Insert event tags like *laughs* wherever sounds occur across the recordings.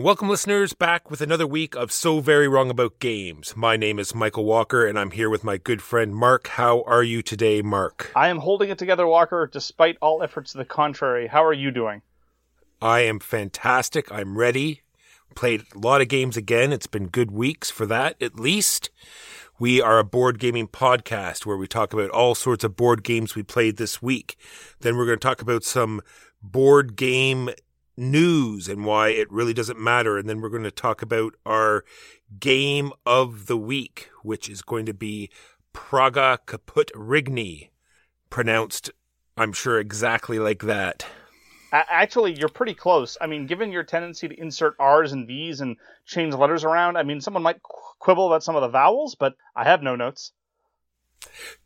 And welcome, listeners, back with another week of So Very Wrong About Games. My name is Michael Walker, and I'm here with my good friend Mark. How are you today, Mark? I am holding it together, Walker, despite all efforts to the contrary. How are you doing? I am fantastic. I'm ready. Played a lot of games again. It's been good weeks for that, at least. We are a board gaming podcast where we talk about all sorts of board games we played this week. Then we're going to talk about some board game news and why it really doesn't matter. And then we're going to talk about our game of the week, which is going to be Praga Caput Regni, pronounced, I'm sure, exactly like that. Actually, you're pretty close. I mean, given your tendency to insert R's and V's and change letters around, I mean, someone might quibble about some of the vowels, but I have no notes.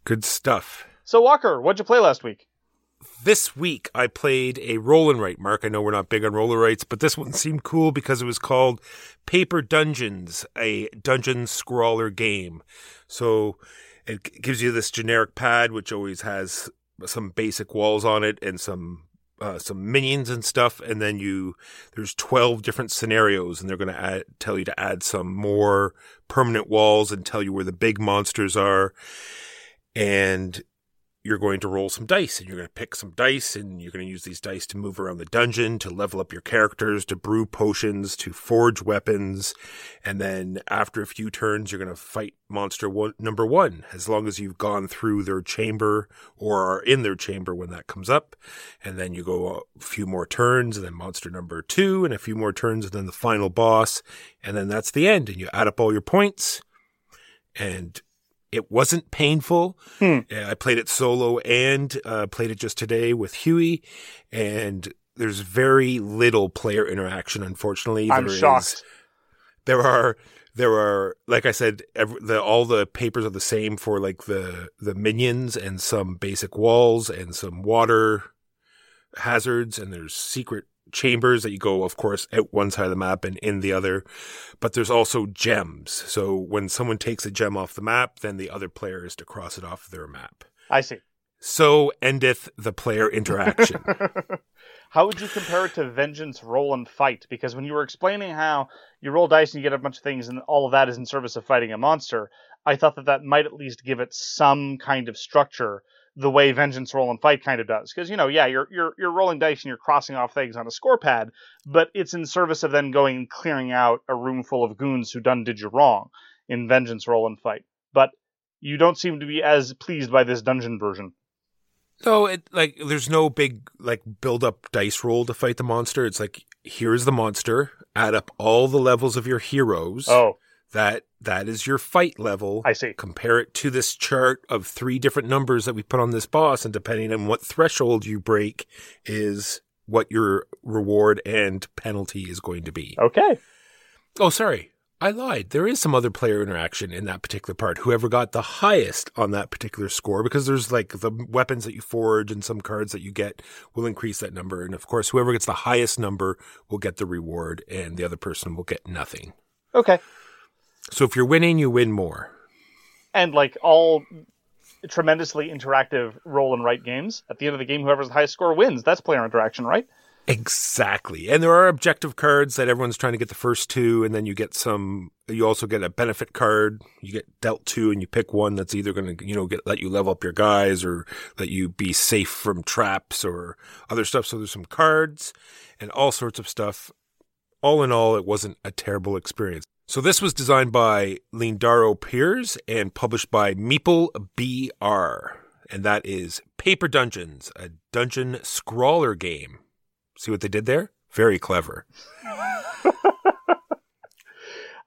Good stuff. So, Walker, what'd you play last week? This week I played a roll and write. Mark, I know we're not big on roller rights, but this one seemed cool because it was called Paper Dungeons, a dungeon scrawler game. So it gives you this generic pad, which always has some basic walls on it and some uh, some minions and stuff, and then you there's twelve different scenarios, and they're going to tell you to add some more permanent walls and tell you where the big monsters are, and you're going to roll some dice and you're going to pick some dice and you're going to use these dice to move around the dungeon, to level up your characters, to brew potions, to forge weapons. And then after a few turns, you're going to fight monster one, number one, as long as you've gone through their chamber or are in their chamber when that comes up. And then you go a few more turns and then monster number two and a few more turns and then the final boss. And then that's the end. And you add up all your points and it wasn't painful. Hmm. I played it solo and uh, played it just today with Huey, and there's very little player interaction. Unfortunately, I'm There is- shocked. there are there are like I said, every, the all the papers are the same for like the the minions and some basic walls and some water hazards, and there's secret chambers that you go, of course, out one side of the map and in the other. But there's also gems. So when someone takes a gem off the map, then the other player is to cross it off their map. I see. So endeth the player interaction. *laughs* How would you compare it to Vengeance Roll and Fight? Because when you were explaining how you roll dice and you get a bunch of things and all of that is in service of fighting a monster, I thought that that might at least give it some kind of structure the way Vengeance Roll and Fight kind of does. Because, you know, yeah, you're, you're, you're rolling dice and you're crossing off things on a score pad, but it's in service of then going and clearing out a room full of goons who done did you wrong in Vengeance Roll and Fight. But you don't seem to be as pleased by this dungeon version. No, it like there's no big like build up dice roll to fight the monster. It's like here's the monster, add up all the levels of your heroes. Oh, That that is your fight level. I see. Compare it to this chart of three different numbers that we put on this boss, and depending on what threshold you break, is what your reward and penalty is going to be. Okay. Oh, sorry. I lied. There is some other player interaction in that particular part. Whoever got the highest on that particular score, because there's like the weapons that you forge and some cards that you get will increase that number. And of course, whoever gets the highest number will get the reward and the other person will get nothing. Okay. So if you're winning, you win more. And like all tremendously interactive roll and write games, at the end of the game, whoever's the highest score wins. That's player interaction, right? Exactly. And there are objective cards that everyone's trying to get the first two, and then you get some, you also get a benefit card. You get dealt two, and you pick one that's either going to, you know, get, let you level up your guys or let you be safe from traps or other stuff. So there's some cards and all sorts of stuff. All in all, it wasn't a terrible experience. So this was designed by Leandro Pires and published by Meeple BR. And that is Paper Dungeons, a dungeon scrawler game. See what they did there? Very clever. *laughs*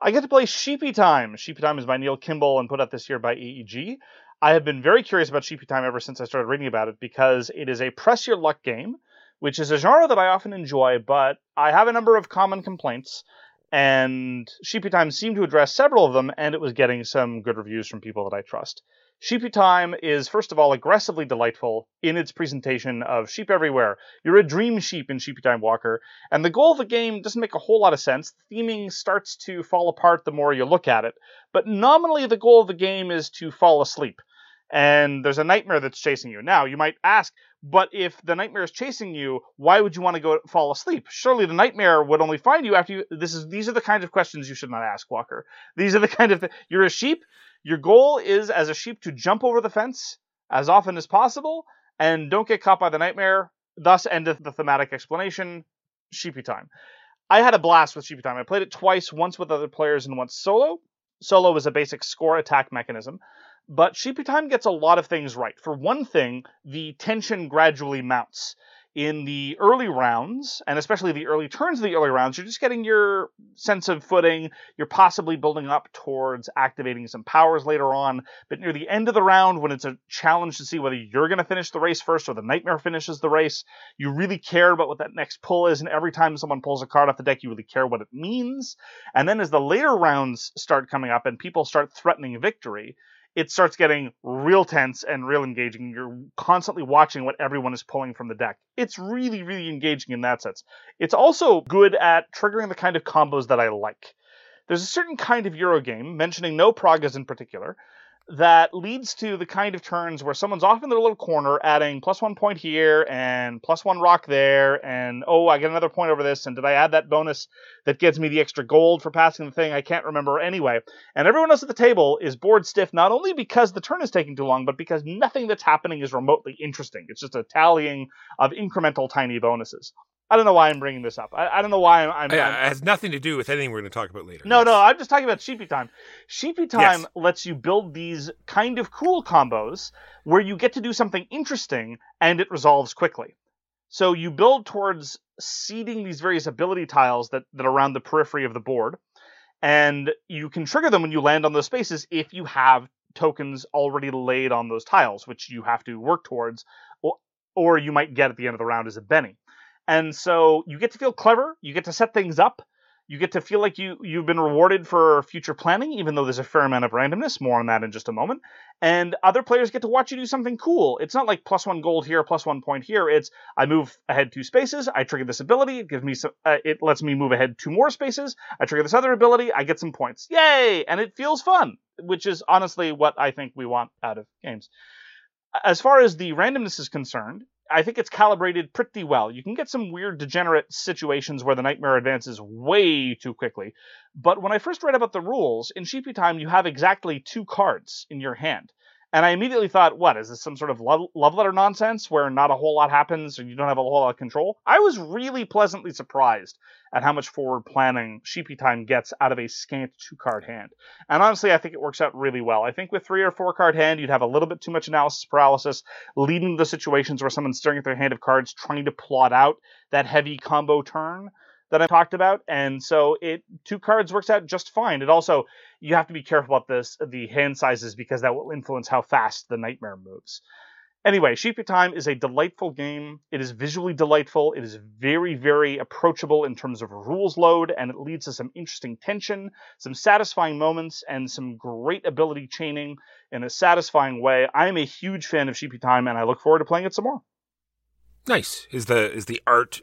I get to play Sheepy Time. Sheepy Time is by Neil Kimball and put out this year by AEG. I have been very curious about Sheepy Time ever since I started reading about it because it is a press your luck game, which is a genre that I often enjoy, but I have a number of common complaints, and Sheepy Time seemed to address several of them, and it was getting some good reviews from people that I trust. Sheepy Time is, first of all, aggressively delightful in its presentation of sheep everywhere. You're a dream sheep in Sheepy Time Walker, and the goal of the game doesn't make a whole lot of sense. The theming starts to fall apart the more you look at it, but nominally the goal of the game is to fall asleep. And there's a nightmare that's chasing you. Now, you might ask, but if the nightmare is chasing you, why would you want to go fall asleep? Surely the nightmare would only find you after you. This is these are the kinds of questions you should not ask, Walker. These are the *laughs* kind of you're a sheep. Your goal is as a sheep to jump over the fence as often as possible and don't get caught by the nightmare. Thus endeth the thematic explanation. Sheepy time. I had a blast with Sheepy time. I played it twice, once with other players and once solo. Solo is a basic score attack mechanism. But Sheepy Time gets a lot of things right. For one thing, the tension gradually mounts. In the early rounds, and especially the early turns of the early rounds, you're just getting your sense of footing. You're possibly building up towards activating some powers later on. But near the end of the round, when it's a challenge to see whether you're going to finish the race first or the nightmare finishes the race, you really care about what that next pull is. And every time someone pulls a card off the deck, you really care what it means. And then as the later rounds start coming up and people start threatening victory, it starts getting real tense and real engaging. You're constantly watching what everyone is pulling from the deck. It's really, really engaging in that sense. It's also good at triggering the kind of combos that I like. There's a certain kind of Euro game, mentioning no Pragas in particular, that leads to the kind of turns where someone's off in their little corner adding plus one point here and plus one rock there and oh I get another point over this and did I add that bonus that gets me the extra gold for passing the thing? I can't remember. Anyway and everyone else at the table is bored stiff not only because the turn is taking too long but because nothing that's happening is remotely interesting. It's just a tallying of incremental tiny bonuses I don't know why I'm bringing this up I, I don't know why I'm, I'm, Yeah, I'm it has nothing to do with anything we're going to talk about later. no, Yes. no, I'm just talking about Sheepy Time. Sheepy Time Yes. lets you build these kind of cool combos where you get to do something interesting and it resolves quickly. So you build towards seeding these various ability tiles that, that are around the periphery of the board, and you can trigger them when you land on those spaces if you have tokens already laid on those tiles, which you have to work towards, or, or you might get at the end of the round as a Benny. And so you get to feel clever, you get to set things up, you get to feel like you you've been rewarded for future planning, even though there's a fair amount of randomness. More on that in just a moment. And other players get to watch you do something cool. It's not like plus one gold here, plus one point here. It's I move ahead two spaces, I trigger this ability, it gives me some, uh, it lets me move ahead two more spaces. I trigger this other ability, I get some points. Yay! And it feels fun, which is honestly what I think we want out of games. As far as the randomness is concerned, I think it's calibrated pretty well. You can get some weird degenerate situations where the nightmare advances way too quickly. But when I first read about the rules, in Sheepy Time you have exactly two cards in your hand. And I immediately thought, what, is this some sort of love, love letter nonsense where not a whole lot happens and you don't have a whole lot of control? I was really pleasantly surprised at how much forward planning Sheepy Time gets out of a scant two card hand. And honestly, I think it works out really well. I think with three or four card hand, you'd have a little bit too much analysis paralysis, leading to situations where someone's staring at their hand of cards trying to plot out that heavy combo turn. That I talked about, and so it two cards works out just fine. It also you have to be careful about this the hand sizes because that will influence how fast the nightmare moves. Anyway, Sheepy Time is a delightful game. It is visually delightful. It is very, very approachable in terms of rules load, and it leads to some interesting tension, some satisfying moments, and some great ability chaining in a satisfying way. I am a huge fan of Sheepy Time, and I look forward to playing it some more. Nice. Is the is the art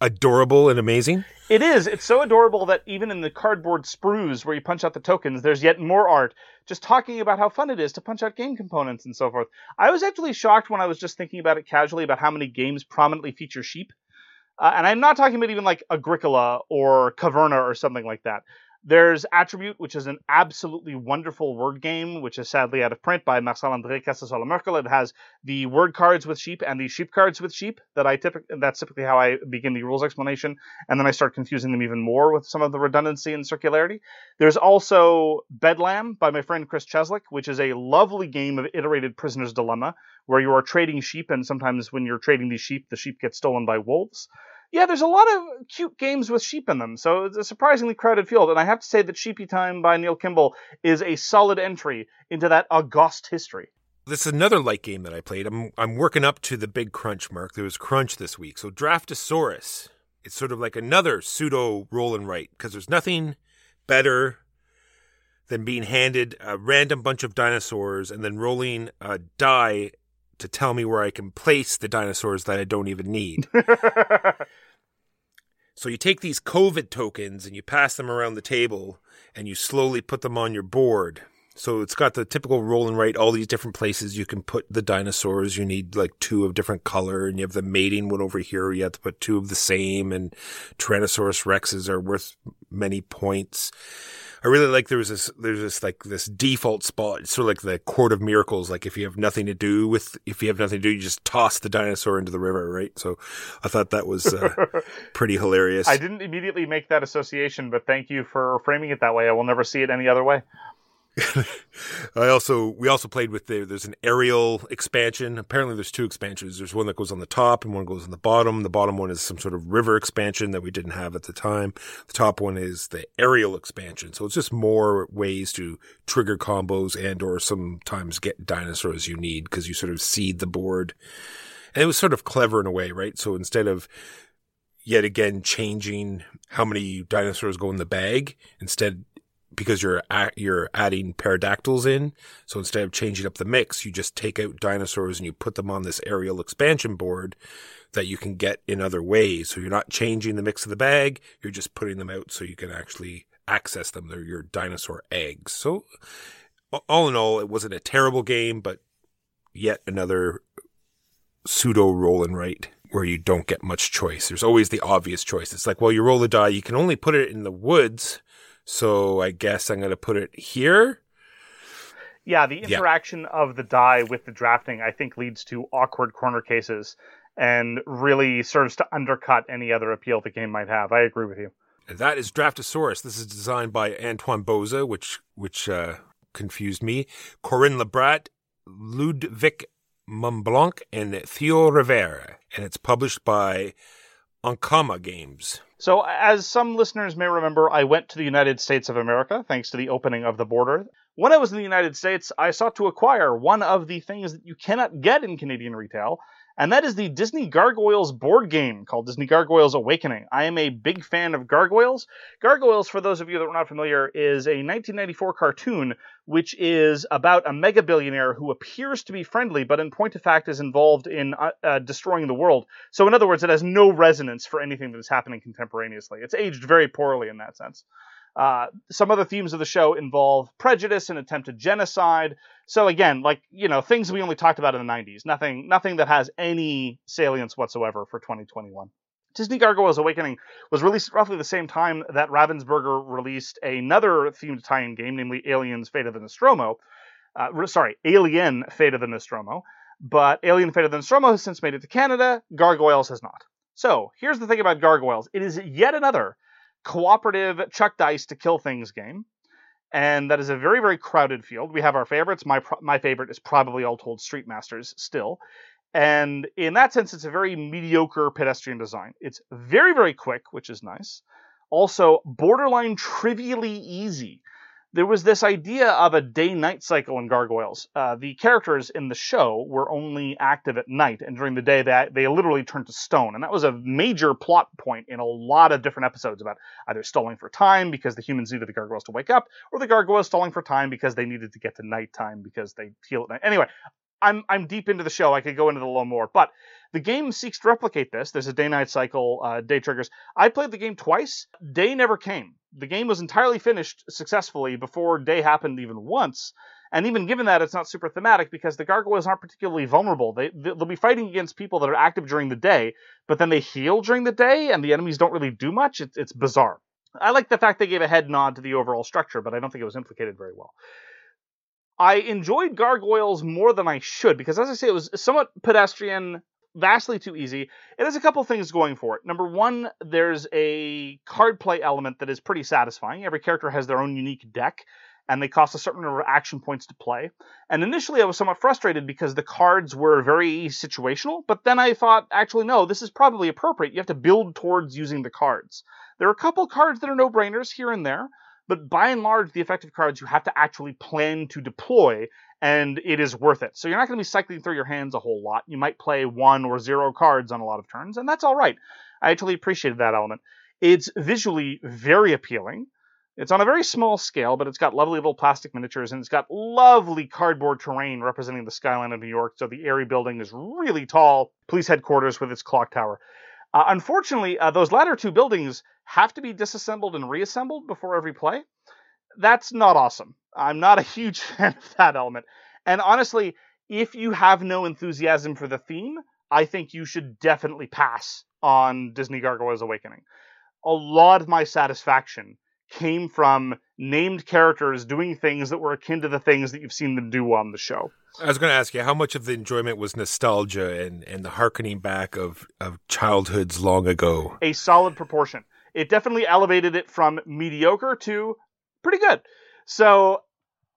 adorable and amazing? It is. It's so adorable that even in the cardboard sprues where you punch out the tokens, there's yet more art just talking about how fun it is to punch out game components and so forth. I was actually shocked when I was just thinking about it casually about how many games prominently feature sheep. Uh, and I'm not talking about even like Agricola or Caverna or something like that. There's Attribute, which is an absolutely wonderful word game, which is sadly out of print by Marcel André Casasola Merkle. It has the word cards with sheep and the sheep cards with sheep. That I typically that's typically how I begin the rules explanation, and then I start confusing them even more with some of the redundancy and circularity. There's also Bedlam by my friend Chris Cieslik, which is a lovely game of iterated prisoner's dilemma, where you are trading sheep, and sometimes when you're trading these sheep, the sheep get stolen by wolves yeah, there's a lot of cute games with sheep in them, so it's a surprisingly crowded field. And I have to say that Sheepy Time by Neil Kimball is a solid entry into that august history. This is another light game that I played. I'm I'm working up to the big crunch mark. There was crunch this week. So Draftosaurus. It's sort of like another pseudo roll and write because there's nothing better than being handed a random bunch of dinosaurs and then rolling a die to tell me where I can place the dinosaurs that I don't even need. *laughs* so you take these COVID tokens and you pass them around the table and you slowly put them on your board. So it's got the typical roll and write, all these different places you can put the dinosaurs. You need like two of different color and you have the mating one over here. You have to put two of the same and Tyrannosaurus Rexes are worth many points. I really like there was this there's this like this default spot, it's sort of like the court of miracles. Like if you have nothing to do with if you have nothing to do, you just toss the dinosaur into the river, right? So I thought that was uh, *laughs* pretty hilarious. I didn't immediately make that association, but thank you for framing it that way. I will never see it any other way. I also we also played with the there's an aerial expansion. Apparently there's two expansions. There's one that goes on the top and one goes on the bottom. The bottom one is some sort of river expansion that we didn't have at the time. The top one is the aerial expansion. So it's just more ways to trigger combos and or sometimes get dinosaurs you need because you sort of seed the board. And it was sort of clever in a way, right? So instead of yet again changing how many dinosaurs go in the bag, instead because you're you're adding pterodactyls in. So instead of changing up the mix, you just take out dinosaurs and you put them on this aerial expansion board that you can get in other ways. So you're not changing the mix of the bag, you're just putting them out so you can actually access them. They're your dinosaur eggs. So all in all, it wasn't a terrible game, but yet another pseudo roll and write where you don't get much choice. There's always the obvious choice. It's like, well, you roll the die, you can only put it in the woods so I guess I'm going to put it here. Yeah, the interaction yeah. of the die with the drafting, I think, leads to awkward corner cases and really serves to undercut any other appeal the game might have. I agree with you. And that is Draftosaurus. This is designed by Antoine Bauza, which which uh, confused me. Corinne Lebrat, Ludwig Montblanc, and Theo Rivière. And it's published by Ankama Games. So, as some listeners may remember, I went to the United States of America thanks to the opening of the border. When I was in the United States, I sought to acquire one of the things that you cannot get in Canadian retail, and that is the Disney Gargoyles board game called Disney Gargoyles Awakening. I am a big fan of Gargoyles. Gargoyles, for those of you that are not familiar, is a 1994 cartoon which is about a mega billionaire who appears to be friendly, but in point of fact is involved in uh, uh, destroying the world. So, in other words, it has no resonance for anything that is happening contemporaneously. It's aged very poorly in that sense. Uh, some other themes of the show involve prejudice and attempted genocide. So again, like you know, things we only talked about in the '90s. Nothing, nothing that has any salience whatsoever for 2021. Disney Gargoyles Awakening was released roughly the same time that Ravensburger released another themed tie-in game, namely Aliens: Fate of the Nostromo. Uh, sorry, Alien: Fate of the Nostromo. But Alien: Fate of the Nostromo has since made it to Canada. Gargoyles has not. So here's the thing about Gargoyles: it is yet another cooperative chuck dice to kill things game. And that is a very, very crowded field. We have our favorites. My my favorite is probably all told Street Masters still. And in that sense, it's a very mediocre pedestrian design. It's very, very quick, which is nice. Also, borderline trivially easy. There was this idea of a day night cycle in Gargoyles. Uh, the characters in the show were only active at night, and during the day, they, they literally turned to stone. And that was a major plot point in a lot of different episodes about either stalling for time because the humans needed the gargoyles to wake up, or the gargoyles stalling for time because they needed to get to nighttime because they heal at night. Anyway, I'm I'm deep into the show. I could go into the little more, but the game seeks to replicate this. There's a day-night cycle, uh, day triggers. I played the game twice. Day never came. The game was entirely finished successfully before day happened even once. And even given that, it's not super thematic because the gargoyles aren't particularly vulnerable. They they'll be fighting against people that are active during the day, but then they heal during the day, and the enemies don't really do much. It's it's bizarre. I like the fact they gave a head nod to the overall structure, but I don't think it was implicated very well. I enjoyed Gargoyles more than I should because, as I say, it was somewhat pedestrian, vastly too easy. It has a couple things going for it. Number one, there's a card play element that is pretty satisfying. Every character has their own unique deck, and they cost a certain number of action points to play. And initially, I was somewhat frustrated because the cards were very situational, but then I thought, actually, no, this is probably appropriate. You have to build towards using the cards. There are a couple cards that are no brainers here and there. But by and large, the effective cards you have to actually plan to deploy, and it is worth it. So you're not going to be cycling through your hands a whole lot. You might play one or zero cards on a lot of turns, and that's all right. I actually appreciated that element. It's visually very appealing. It's on a very small scale, but it's got lovely little plastic miniatures, and it's got lovely cardboard terrain representing the skyline of New York. So the Eyrie building is really tall. Police headquarters with its clock tower. Uh, unfortunately, uh, those latter two buildings have to be disassembled and reassembled before every play. That's not awesome. I'm not a *laughs* huge fan of that element. And honestly, if you have no enthusiasm for the theme, I think you should definitely pass on Disney Gargoyles Awakening. A lot of my satisfaction came from named characters doing things that were akin to the things that you've seen them do on the show. I was going to ask you how much of the enjoyment was nostalgia and, and the harkening back of, of childhoods long ago. A solid proportion. It definitely elevated it from mediocre to pretty good. So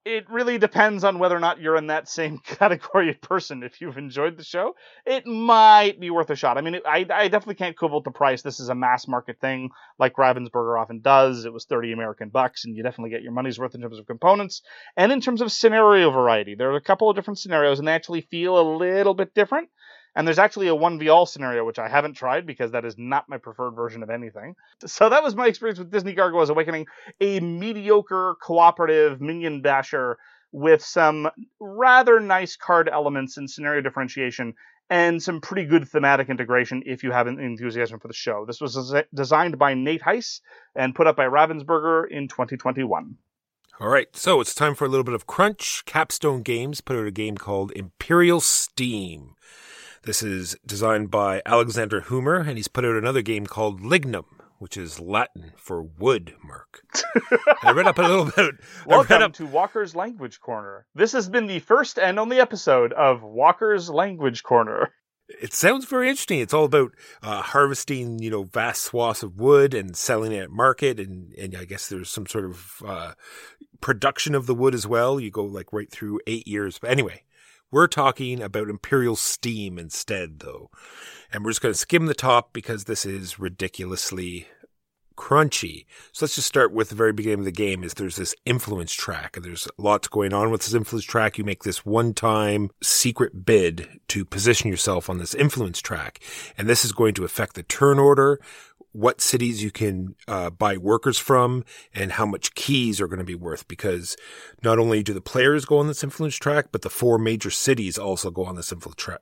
it really depends on whether or not you're in that same *laughs* category of person. If you've enjoyed the show, it might be worth a shot. I mean, it, I, I definitely can't quibble the price. This is a mass market thing, like Ravensburger often does. It was 30 American bucks, and you definitely get your money's worth in terms of components and in terms of scenario variety. There are a couple of different scenarios, and they actually feel a little bit different. And there's actually a 1v all scenario, which I haven't tried because that is not my preferred version of anything. So that was my experience with Disney Gargoyles Awakening, a mediocre cooperative minion basher with some rather nice card elements and scenario differentiation and some pretty good thematic integration if you have an enthusiasm for the show. This was designed by Nate Heiss and put up by Ravensburger in 2021. All right, so it's time for a little bit of crunch. Capstone Games put out a game called Imperial Steam. This is designed by Alexander Huemer, and he's put out another game called Lignum, which is Latin for wood, Mark. *laughs* I read up a little bit. Welcome up, to Walker's Language Corner. This has been the first and only episode of Walker's Language Corner. it sounds very interesting. It's all about uh, harvesting, you know, vast swaths of wood and selling it at market, and and I guess there's some sort of uh, production of the wood as well. You go like right through eight years. But anyway, we're talking about Imperial Steam instead, though, and we're just going to skim the top because this is ridiculously crunchy. So let's just start with the very beginning of the game is there's this influence track and there's lots going on with this influence track. You make this one time secret bid to position yourself on this influence track. And this is going to affect the turn order, what cities you can uh, buy workers from and how much keys are going to be worth because not only do the players go on this influence track, but the four major cities also go on this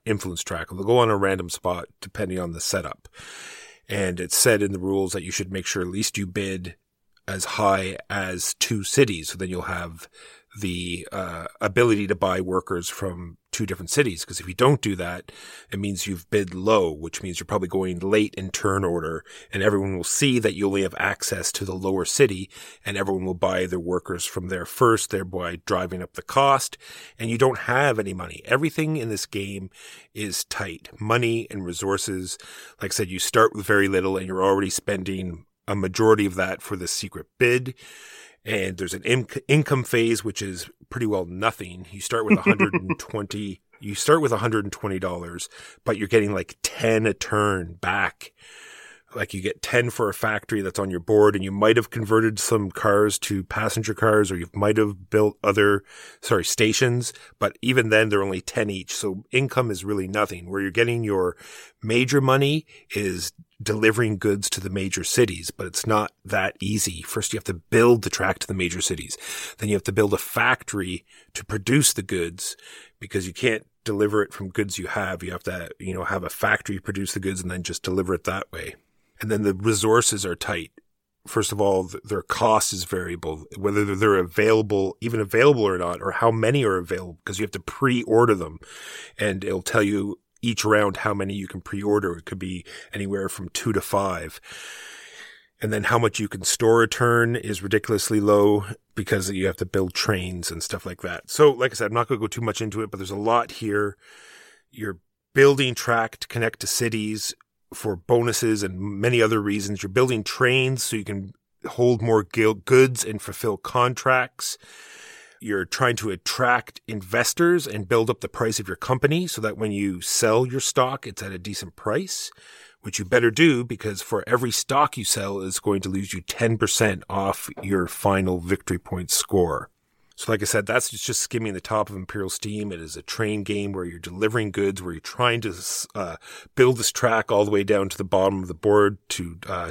influence track. They'll go on a random spot depending on the setup. And it's said in the rules that you should make sure at least you bid as high as two cities. So then you'll have the uh, ability to buy workers from two different cities. Because if you don't do that, it means you've bid low, which means you're probably going late in turn order, and everyone will see that you only have access to the lower city, and everyone will buy their workers from there first, thereby driving up the cost. And you don't have any money. Everything in this game is tight. Money and resources. Like I said, you start with very little, and you're already spending a majority of that for the secret bid and there's an in- income phase which is pretty well nothing you start with 120 *laughs* You start with $120, but you're getting like 10 a turn back. Like you get 10 for a factory that's on your board and you might have converted some cars to passenger cars or you might have built other, sorry, stations, but even then they're only 10 each. So income is really nothing. Where you're getting your major money is delivering goods to the major cities, but it's not that easy. First, you have to build the track to the major cities. Then you have to build a factory to produce the goods because you can't deliver it from goods you have. You have to, you know, have a factory produce the goods and then just deliver it that way. And then the resources are tight. First of all, th- their cost is variable, whether they're available, even available or not, or how many are available, because you have to pre-order them and it'll tell you each round how many you can pre-order. It could be anywhere from two to five. And then how much you can store a turn is ridiculously low because you have to build trains and stuff like that. So, like I said, I'm not going to go too much into it, but there's a lot here. You're building track to connect to cities for bonuses and many other reasons. You're building trains so you can hold more goods and fulfill contracts. You're trying to attract investors and build up the price of your company so that when you sell your stock, it's at a decent price, which you better do because for every stock you sell is going to lose you 10% off your final victory point score. So, like I said, that's just skimming the top of Imperial Steam. It is a train game where you're delivering goods, where you're trying to uh, build this track all the way down to the bottom of the board to uh.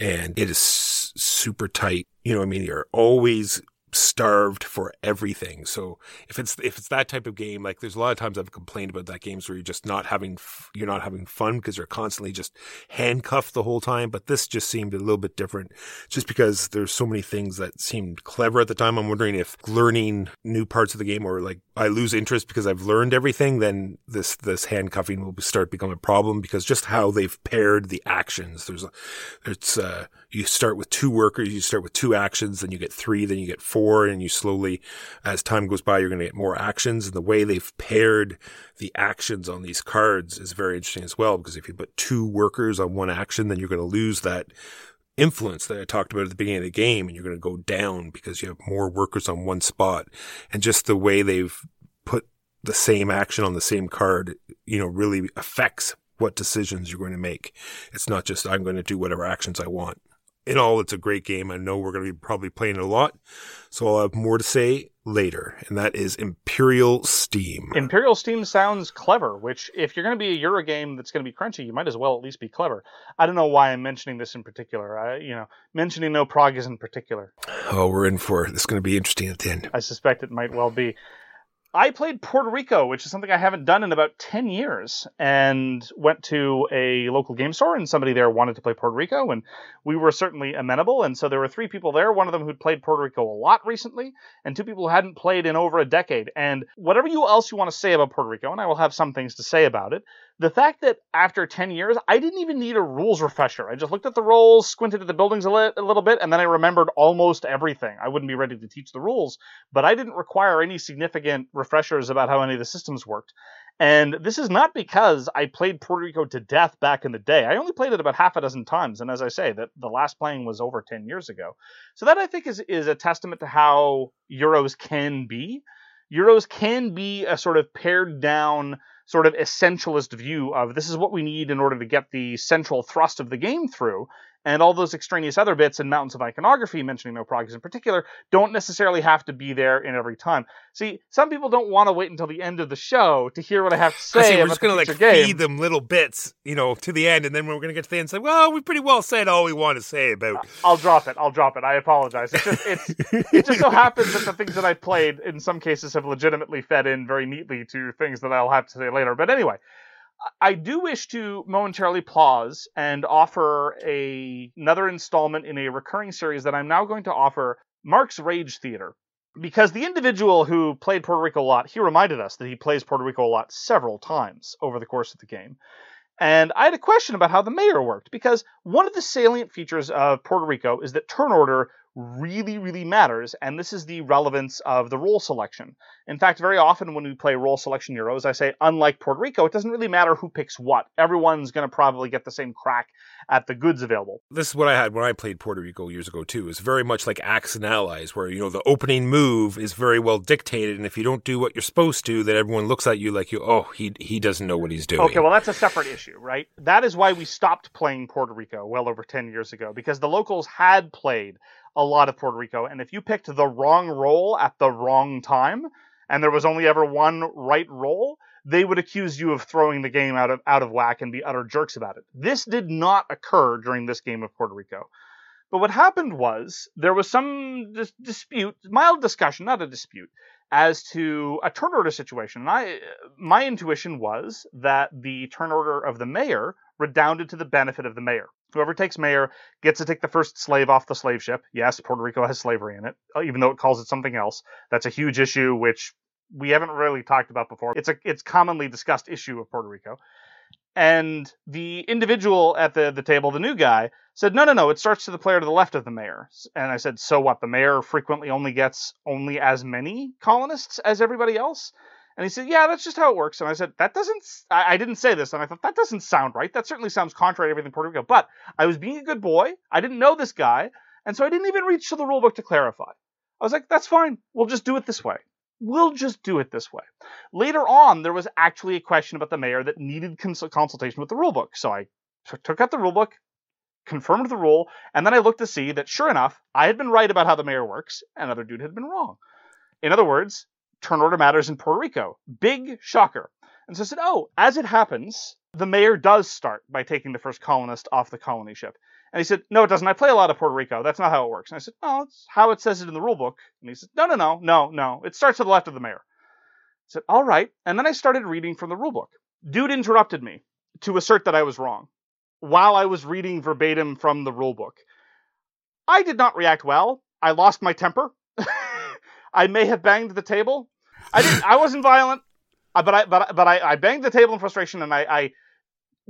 And it is super tight. You know, I mean, you're always starved for everything. So if it's if it's that type of game, like there's a lot of times I've complained about that games where you're just not having you're not having fun because you're constantly just handcuffed the whole time. But this just seemed a little bit different, just because there's so many things that seemed clever at the time. I'm wondering if learning new parts of the game or like I lose interest because I've learned everything, then this this handcuffing will start becoming a problem because just how they've paired the actions. There's a, it's uh you start with two workers, you start with two actions, then you get three, then you get four, and you slowly, as time goes by, you're going to get more actions. And the way they've paired the actions on these cards is very interesting as well, because if you put two workers on one action, then you're going to lose that influence that I talked about at the beginning of the game, and you're going to go down because you have more workers on one spot. And just the way they've put the same action on the same card, you know, really affects what decisions you're going to make. It's not just I'm going to do whatever actions I want in all, it's a great game. I know we're going to be probably playing it a lot, so I'll have more to say later, and that is Imperial Steam. Imperial Steam sounds clever, which, if you're going to be a Euro game that's going to be crunchy, you might as well at least be clever. I don't know why I'm mentioning this in particular. I, you know, mentioning no Pragas in particular. Oh, we're in for it. This is going to be interesting at the end. I suspect it might well be. I played Puerto Rico, which is something I haven't done in about 10 years, and went to a local game store, and somebody there wanted to play Puerto Rico, and we were certainly amenable. And so there were three people there, one of them who'd played Puerto Rico a lot recently, and two people who hadn't played in over a decade. And whatever you else you want to say about Puerto Rico, and I will have some things to say about it, the fact that after 10 years, I didn't even need a rules refresher. I just looked at the rules, squinted at the buildings a, li- a little bit, and then I remembered almost everything. I wouldn't be ready to teach the rules, but I didn't require any significant refreshers about how any of the systems worked. And this is not because I played Puerto Rico to death back in the day. I only played it about half a dozen times, and as I say, that the last playing was over 10 years ago. So that I think is is a testament to how Euros can be. Euros can be a sort of pared down sort of essentialist view of this is what we need in order to get the central thrust of the game through. And all those extraneous other bits and mountains of iconography, mentioning no Pragas in particular, don't necessarily have to be there in every time. See, some people don't want to wait until the end of the show to hear what I have to say. *laughs* I see, we're just going to like game. feed them little bits, you know, to the end, and then we're going to get to the end and say, well, we pretty well said all we want to say about. I'll drop it. I'll drop it. I apologize. It's just it's it just so happens that the things that I played in some cases have legitimately fed in very neatly to things that I'll have to say later. But anyway, I do wish to momentarily pause and offer a, another installment in a recurring series that I'm now going to offer Mark's Rage Theater. Because the individual who played Puerto Rico a lot, he reminded us that he plays Puerto Rico a lot several times over the course of the game. And I had a question about how the mayor worked, because one of the salient features of Puerto Rico is that turn order really, really matters, and this is the relevance of the role selection. In fact, very often when we play role selection Euros, I say, unlike Puerto Rico, it doesn't really matter who picks what. Everyone's going to probably get the same crack at the goods available. This is what I had when I played Puerto Rico years ago too. It's very much like Axis and Allies, where you know the opening move is very well dictated, and if you don't do what you're supposed to, then everyone looks at you like you, oh, he he doesn't know what he's doing. Okay, well, that's a separate issue, right? That is why we stopped playing Puerto Rico well over 10 years ago, because the locals had played a lot of Puerto Rico, and if you picked the wrong role at the wrong time, and there was only ever one right role, they would accuse you of throwing the game out of out of whack and be utter jerks about it. This did not occur during this game of Puerto Rico. But what happened was there was some dis- dispute, mild discussion, not a dispute, as to a turn order situation. And I, my intuition was that the turn order of the mayor redounded to the benefit of the mayor. Whoever takes mayor gets to take the first slave off the slave ship. Yes, Puerto Rico has slavery in it, uh, even though it calls it something else. That's a huge issue, which we haven't really talked about before. It's a it's commonly discussed issue of Puerto Rico. And the individual at the, the table, the new guy, said, no, no, no, it starts to the player to the left of the mayor. And I said, so what? The mayor frequently only gets only as many colonists as everybody else? And he said, yeah, that's just how it works. And I said, that doesn't, I, I didn't say this. And I thought, that doesn't sound right. That certainly sounds contrary to everything Puerto Rico. But I was being a good boy. I didn't know this guy. And so I didn't even reach to the rule book to clarify. I was like, that's fine. We'll just do it this way. We'll just do it this way. Later on, there was actually a question about the mayor that needed cons- consultation with the rulebook. So I t- took out the rulebook, confirmed the rule, and then I looked to see that sure enough, I had been right about how the mayor works, and other dude had been wrong. In other words, turn order matters in Puerto Rico. Big shocker. And so I said, oh, as it happens, the mayor does start by taking the first colonist off the colony ship. And he said, No, it doesn't. I play a lot of Puerto Rico. That's not how it works. And I said, No, it's how it says it in the rule book. And he said, No, no, no, no, no. It starts to the left of the mayor. I said, All right. And then I started reading from the rule book. Dude interrupted me to assert that I was wrong while I was reading verbatim from the rule book. I did not react well. I lost my temper. *laughs* I may have banged the table. I didn't. I wasn't violent, uh, but I but but I, I banged the table in frustration, and I, I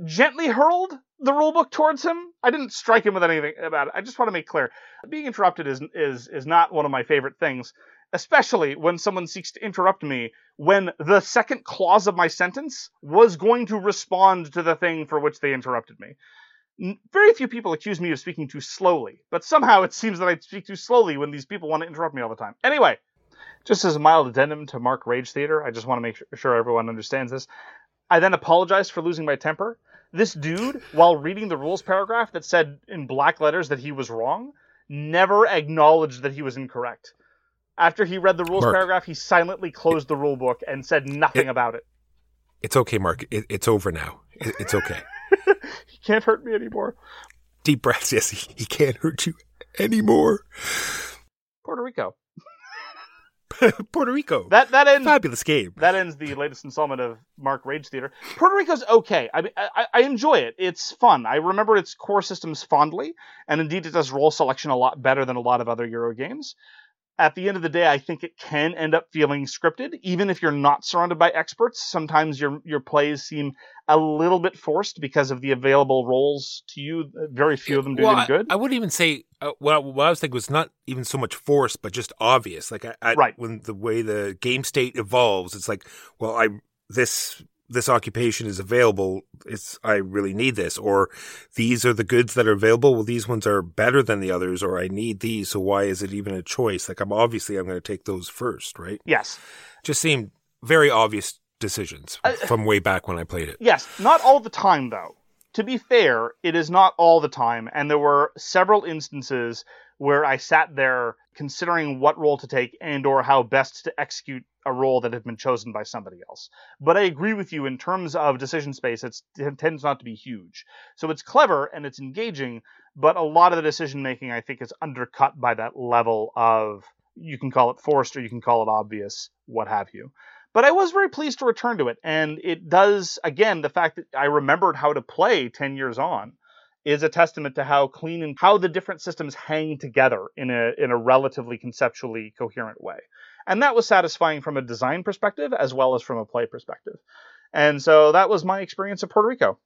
gently hurled the rule book towards him. I didn't strike him with anything about it. I just want to make clear: being interrupted is is is not one of my favorite things, especially when someone seeks to interrupt me when the second clause of my sentence was going to respond to the thing for which they interrupted me. Very few people accuse me of speaking too slowly, but somehow it seems that I speak too slowly when these people want to interrupt me all the time. Anyway, just as a mild addendum to Mark Rage Theater, I just want to make sure everyone understands this. I then apologized for losing my temper. This dude, while reading the rules paragraph that said in black letters that he was wrong, never acknowledged that he was incorrect. After he read the rules Mark. paragraph, he silently closed the rule book and said nothing It- about it. It's okay, Mark. It, it's over now. It, it's okay. *laughs* He can't hurt me anymore. Deep breaths. Yes, he, he can't hurt you anymore. Puerto Rico. *laughs* Puerto Rico. That that ends fabulous game. that ends the latest installment of Mark Rage Theater. Puerto Rico's okay. I mean, I, I enjoy it. It's fun. I remember its core systems fondly, and indeed, it does role selection a lot better than a lot of other Euro games. At the end of the day, I think it can end up feeling scripted, even if you're not surrounded by experts. Sometimes your your plays seem a little bit forced because of the available roles to you. Very few of them do well, I- good. I, wouldn't even say uh, what, I- what I was thinking was not even so much force, but just obvious. Like I, I, Right. when the way the game state evolves, it's like, well, I this this occupation is available. It's I really need this, or these are the goods that are available. Well, these ones are better than the others, or I need these. So why is it even a choice? Like I'm obviously I'm going to take those first, right? yes. Just seemed very obvious decisions Uh, from way back when I played it. Yes, not all the time though. To be fair, it is not all the time, and there were several instances where I sat there considering what role to take and or how best to execute a role that had been chosen by somebody else. But I agree with you in terms of decision space, it tends not to be huge. So it's clever and it's engaging, but a lot of the decision making I think is undercut by that level of you can call it forced or you can call it obvious, what have you. But I was very pleased to return to it, and it does again the fact that I remembered how to play ten years on is a testament to how clean and how the different systems hang together in a in a relatively conceptually coherent way. And that was satisfying from a design perspective as well as from a play perspective. And so that was my experience of Puerto Rico.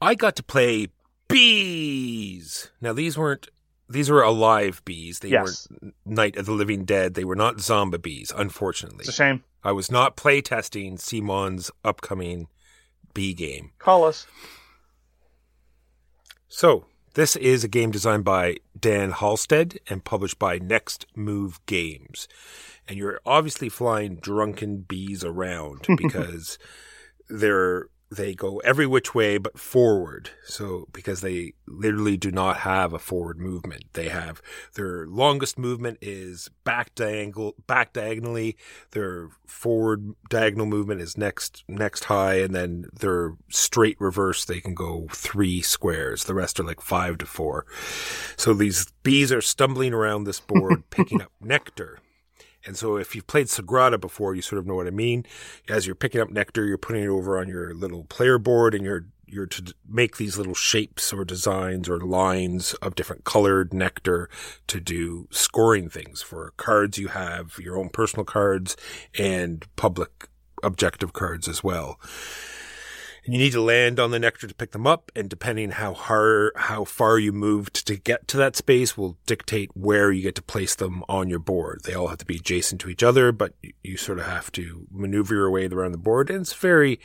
I got to play bees. Now these weren't these were alive bees. They Yes. weren't Night of the Living Dead. They were not zombie bees, unfortunately. It's a shame. I was not playtesting Simon's upcoming bee game. Call us. So, this is a game designed by Dan Halstead and published by Next Move Games. And you're obviously flying drunken bees around *laughs* because they're they go every which way but forward. So because they literally do not have a forward movement. They have their longest movement is back diagonal back diagonally. Their forward diagonal movement is next next high and then their straight reverse they can go 3 squares. The rest are like 5 to 4. So these bees are stumbling around this board picking *laughs* up nectar. And so if you've played Sagrada before, you sort of know what I mean. As you're picking up nectar, you're putting it over on your little player board and you're you're to make these little shapes or designs or lines of different colored nectar to do scoring things for cards you have, your own personal cards and public objective cards as well. And you need to land on the nectar to pick them up, and depending how hard, how far you moved to get to that space will dictate where you get to place them on your board. They all have to be adjacent to each other, but you, you sort of have to maneuver your way around the board, and it's very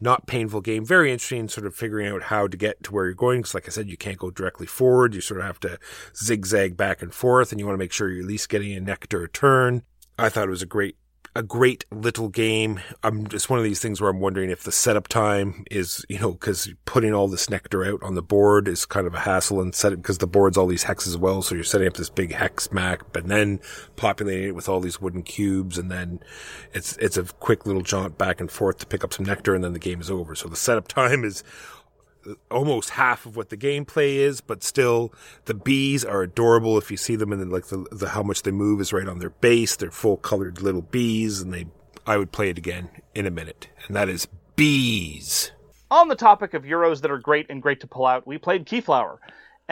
not painful game. Very interesting, sort of figuring out how to get to where you're going. Because, like I said, you can't go directly forward. You sort of have to zigzag back and forth, and you want to make sure you're at least getting a nectar turn. I thought it was a great a great little game. I'm just one of these things where I'm wondering if the setup time is, you know, because putting all this nectar out on the board is kind of a hassle and set it because the board's all these hexes as well. So you're setting up this big hex map and then populating it with all these wooden cubes. And then it's, it's a quick little jaunt back and forth to pick up some nectar and then the game is over. So the setup *laughs* time is almost half of what the gameplay is, but still the bees are adorable. If you see them and then like the, the how much they move is right on their base. They're full colored little bees, and they I would play it again in a minute, and that is bees. On the topic of Euros that are great and great to pull out, we played Keyflower.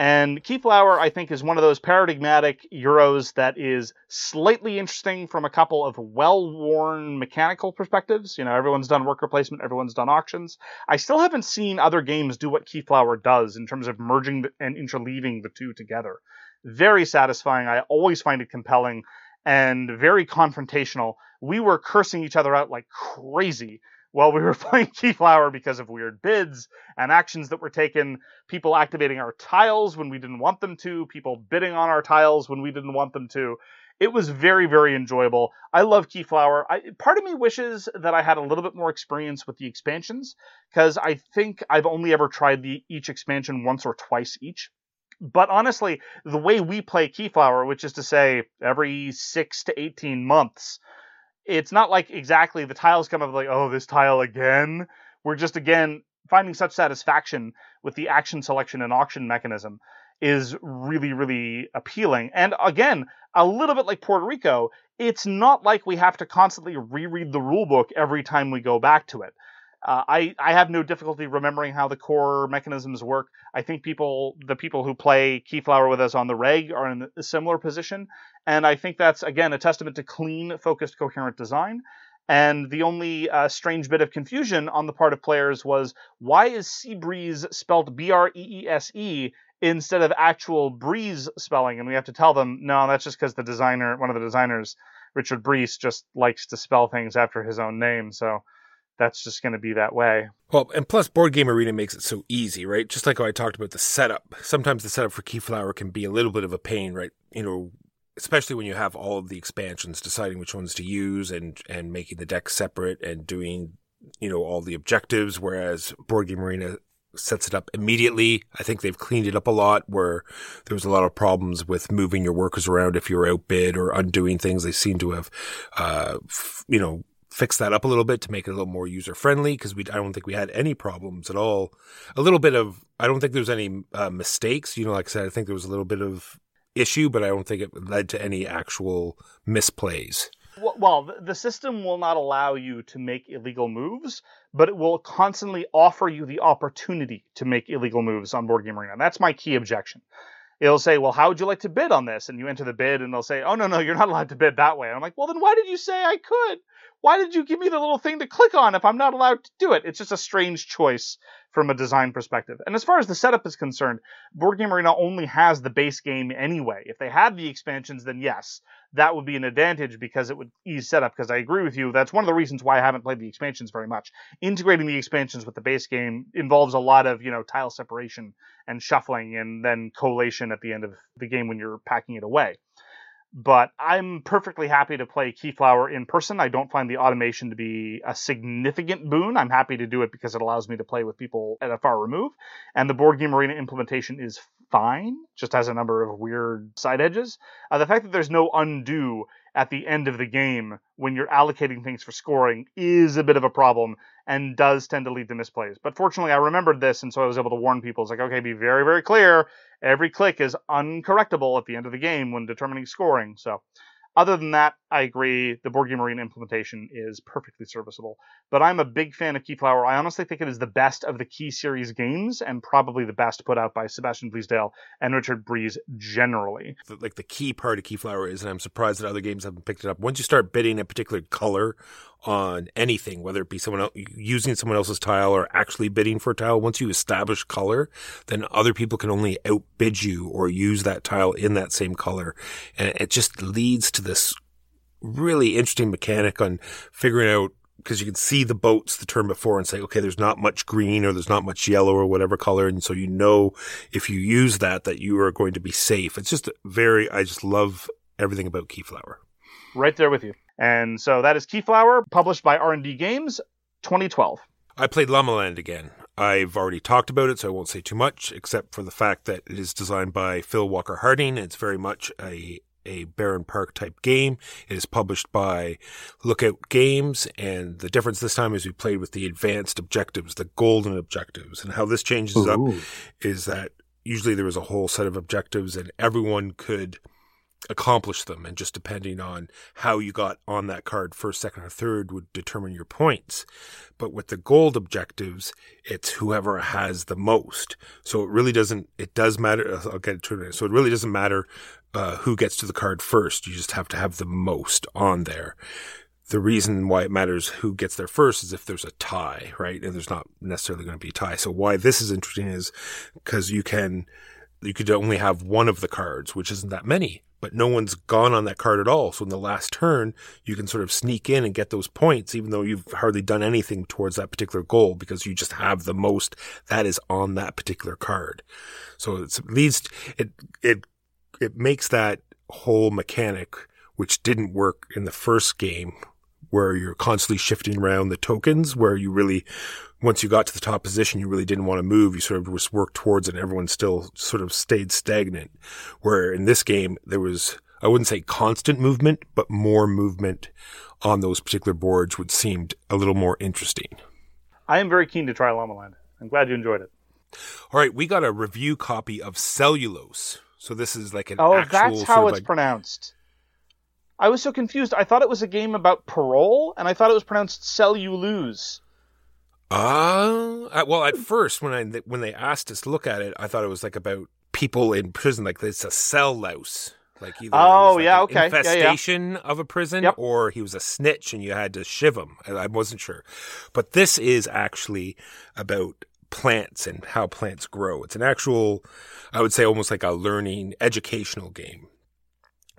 And Keyflower, I think, is one of those paradigmatic Euros that is slightly interesting from a couple of well worn mechanical perspectives. You know, everyone's done worker placement, everyone's done auctions. I still haven't seen other games do what Keyflower does in terms of merging and interleaving the two together. Very satisfying. I always find it compelling and very confrontational. We were cursing each other out like crazy while we were *laughs* playing Keyflower because of weird bids and actions that were taken, people activating our tiles when we didn't want them to, people bidding on our tiles when we didn't want them to. It was very, very enjoyable. I love Keyflower. I, part of me wishes that I had a little bit more experience with the expansions because I think I've only ever tried the each expansion once or twice each. But honestly, the way we play Keyflower, which is to say every six to 18 months, it's not like exactly the tiles come up like, oh, this tile again. We're just again finding such satisfaction with the action selection and auction mechanism is really, really appealing. And again, a little bit like Puerto Rico, it's not like we have to constantly reread the rulebook every time we go back to it. Uh, I, I have no difficulty remembering how the core mechanisms work. I think people, the people who play Keyflower with us on the reg are in a similar position. And I think that's, again, a testament to clean, focused, coherent design. And the only uh, strange bit of confusion on the part of players was why is Sea Breeze spelled B R E E S E instead of actual breeze spelling? And we have to tell them, no, that's just because the designer, one of the designers, Richard Breese, just likes to spell things after his own name. So that's just going to be that way. Well, and plus, Board Game Arena makes it so easy, right? Just like how I talked about the setup. Sometimes the setup for Keyflower can be a little bit of a pain, right? You know, especially when you have all of the expansions, deciding which ones to use and and making the deck separate and doing, you know, all the objectives. Whereas Board Game Arena sets it up immediately. I think they've cleaned it up a lot where there was a lot of problems with moving your workers around if you were outbid or undoing things. They seem to have, uh, f- you know, fixed that up a little bit to make it a little more user friendly because we I don't think we had any problems at all. A little bit of I don't think there was any uh, mistakes. You know, like I said, I think there was a little bit of issue, but I don't think it led to any actual misplays. Well, the system will not allow you to make illegal moves, but it will constantly offer you the opportunity to make illegal moves on Board Game Arena. That's my key objection. It'll say, "Well, how would you like to bid on this?" And you enter the bid, and they'll say, "Oh no, no, you're not allowed to bid that way." And I'm like, "Well, then why did you say I could? Why did you give me the little thing to click on if I'm not allowed to do it?" It's just a strange choice from a design perspective. And as far as the setup is concerned, Board Game Arena only has the base game anyway. If they had the expansions, then yes, that would be an advantage because it would ease setup. Because I agree with you, that's one of the reasons why I haven't played the expansions very much. Integrating the expansions with the base game involves a lot of you know tile separation and shuffling, and then collation at the end of the game when you're packing it away but I'm perfectly happy to play Keyflower in person. I don't find the automation to be a significant boon. I'm happy to do it because it allows me to play with people at a far remove. And the board game arena implementation is fine, just has a number of weird side edges. Uh, the fact that there's no undo at the end of the game when you're allocating things for scoring is a bit of a problem and does tend to lead to misplays. But fortunately, I remembered this, and so I was able to warn people. It's like, okay, be very, very clear. Every click is uncorrectable at the end of the game when determining scoring. So other than that, I agree. The Board Game Arena implementation is perfectly serviceable. But I'm a big fan of Keyflower. I honestly think it is the best of the Key series games and probably the best put out by Sebastian Bleasdale and Richard Breese generally. Like the key part of Keyflower is, and I'm surprised that other games haven't picked it up. Once you start bidding a particular color on anything, whether it be someone else, using someone else's tile or actually bidding for a tile, once you establish color, then other people can only outbid you or use that tile in that same color. And it just leads to this really interesting mechanic on figuring out because you can see the boats the turn before and say, okay, there's not much green or there's not much yellow or whatever color. And so you know if you use that, that you are going to be safe. It's just very, I just love everything about Keyflower. Right there with you. And so that is Keyflower, published by R&D Games, 2012. I played Llama Land again. I've already talked about it, so I won't say too much, except for the fact that it is designed by Phil Walker Harding. It's very much a a Bärenpark type game. It is published by Lookout Games, and the difference this time is we played with the advanced objectives, the golden objectives, and how this changes up is that usually there was a whole set of objectives, and everyone could accomplish them and just depending on how you got on that card first second or third would determine your points. But with the gold objectives it's whoever has the most. So it really doesn't it does matter i'll get it to it so it really doesn't matter uh, who gets to the card first. You just have to have the most on there. The reason why it matters who gets there first is if there's a tie right? And there's not necessarily going to be a tie. So why this is interesting is because you can you could only have one of the cards, which isn't that many, but no one's gone on that card at all. So in the last turn, you can sort of sneak in and get those points, even though you've hardly done anything towards that particular goal because you just have the most that is on that particular card. So it's, it leads, it, it, it makes that whole mechanic, which didn't work in the first game, where you're constantly shifting around the tokens, where you really once you got to the top position, you really didn't want to move. You sort of just worked towards it and everyone still sort of stayed stagnant. Where in this game, there was, I wouldn't say constant movement, but more movement on those particular boards, which seemed a little more interesting. I am very keen to try Llama Land. I'm glad you enjoyed it. All right, we got a review copy of Cellulose. So this is like an Oh, actual that's how it's like- pronounced. I was so confused. I thought it was a game about parole, and I thought it was pronounced "sell you lose." Uh, I- well, at first when I when they asked us to look at it, I thought it was like about people in prison, like it's a cell louse. Like either Oh, like yeah, okay. Yeah, yeah. infestation of a prison, Yep. or he was a snitch and you had to shiv him. I wasn't sure, but this is actually about plants and how plants grow. It's an actual, I would say, almost like a learning educational game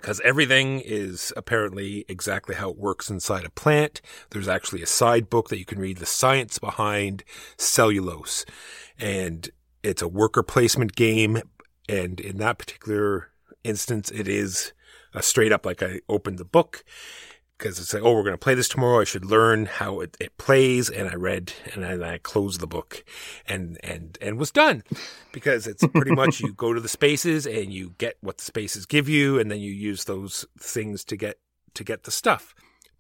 because everything is apparently exactly how it works inside a plant. There's actually a side book that you can read the science behind cellulose. And it's a worker placement game. And in that particular instance, it is a straight up like I opened the book because it's like, oh, we're going to play this tomorrow. I should learn how it, it plays. And I read and then I closed the book and, and, and was done *laughs* because it's pretty much you go to the spaces and you get what the spaces give you. And then you use those things to get, to get the stuff.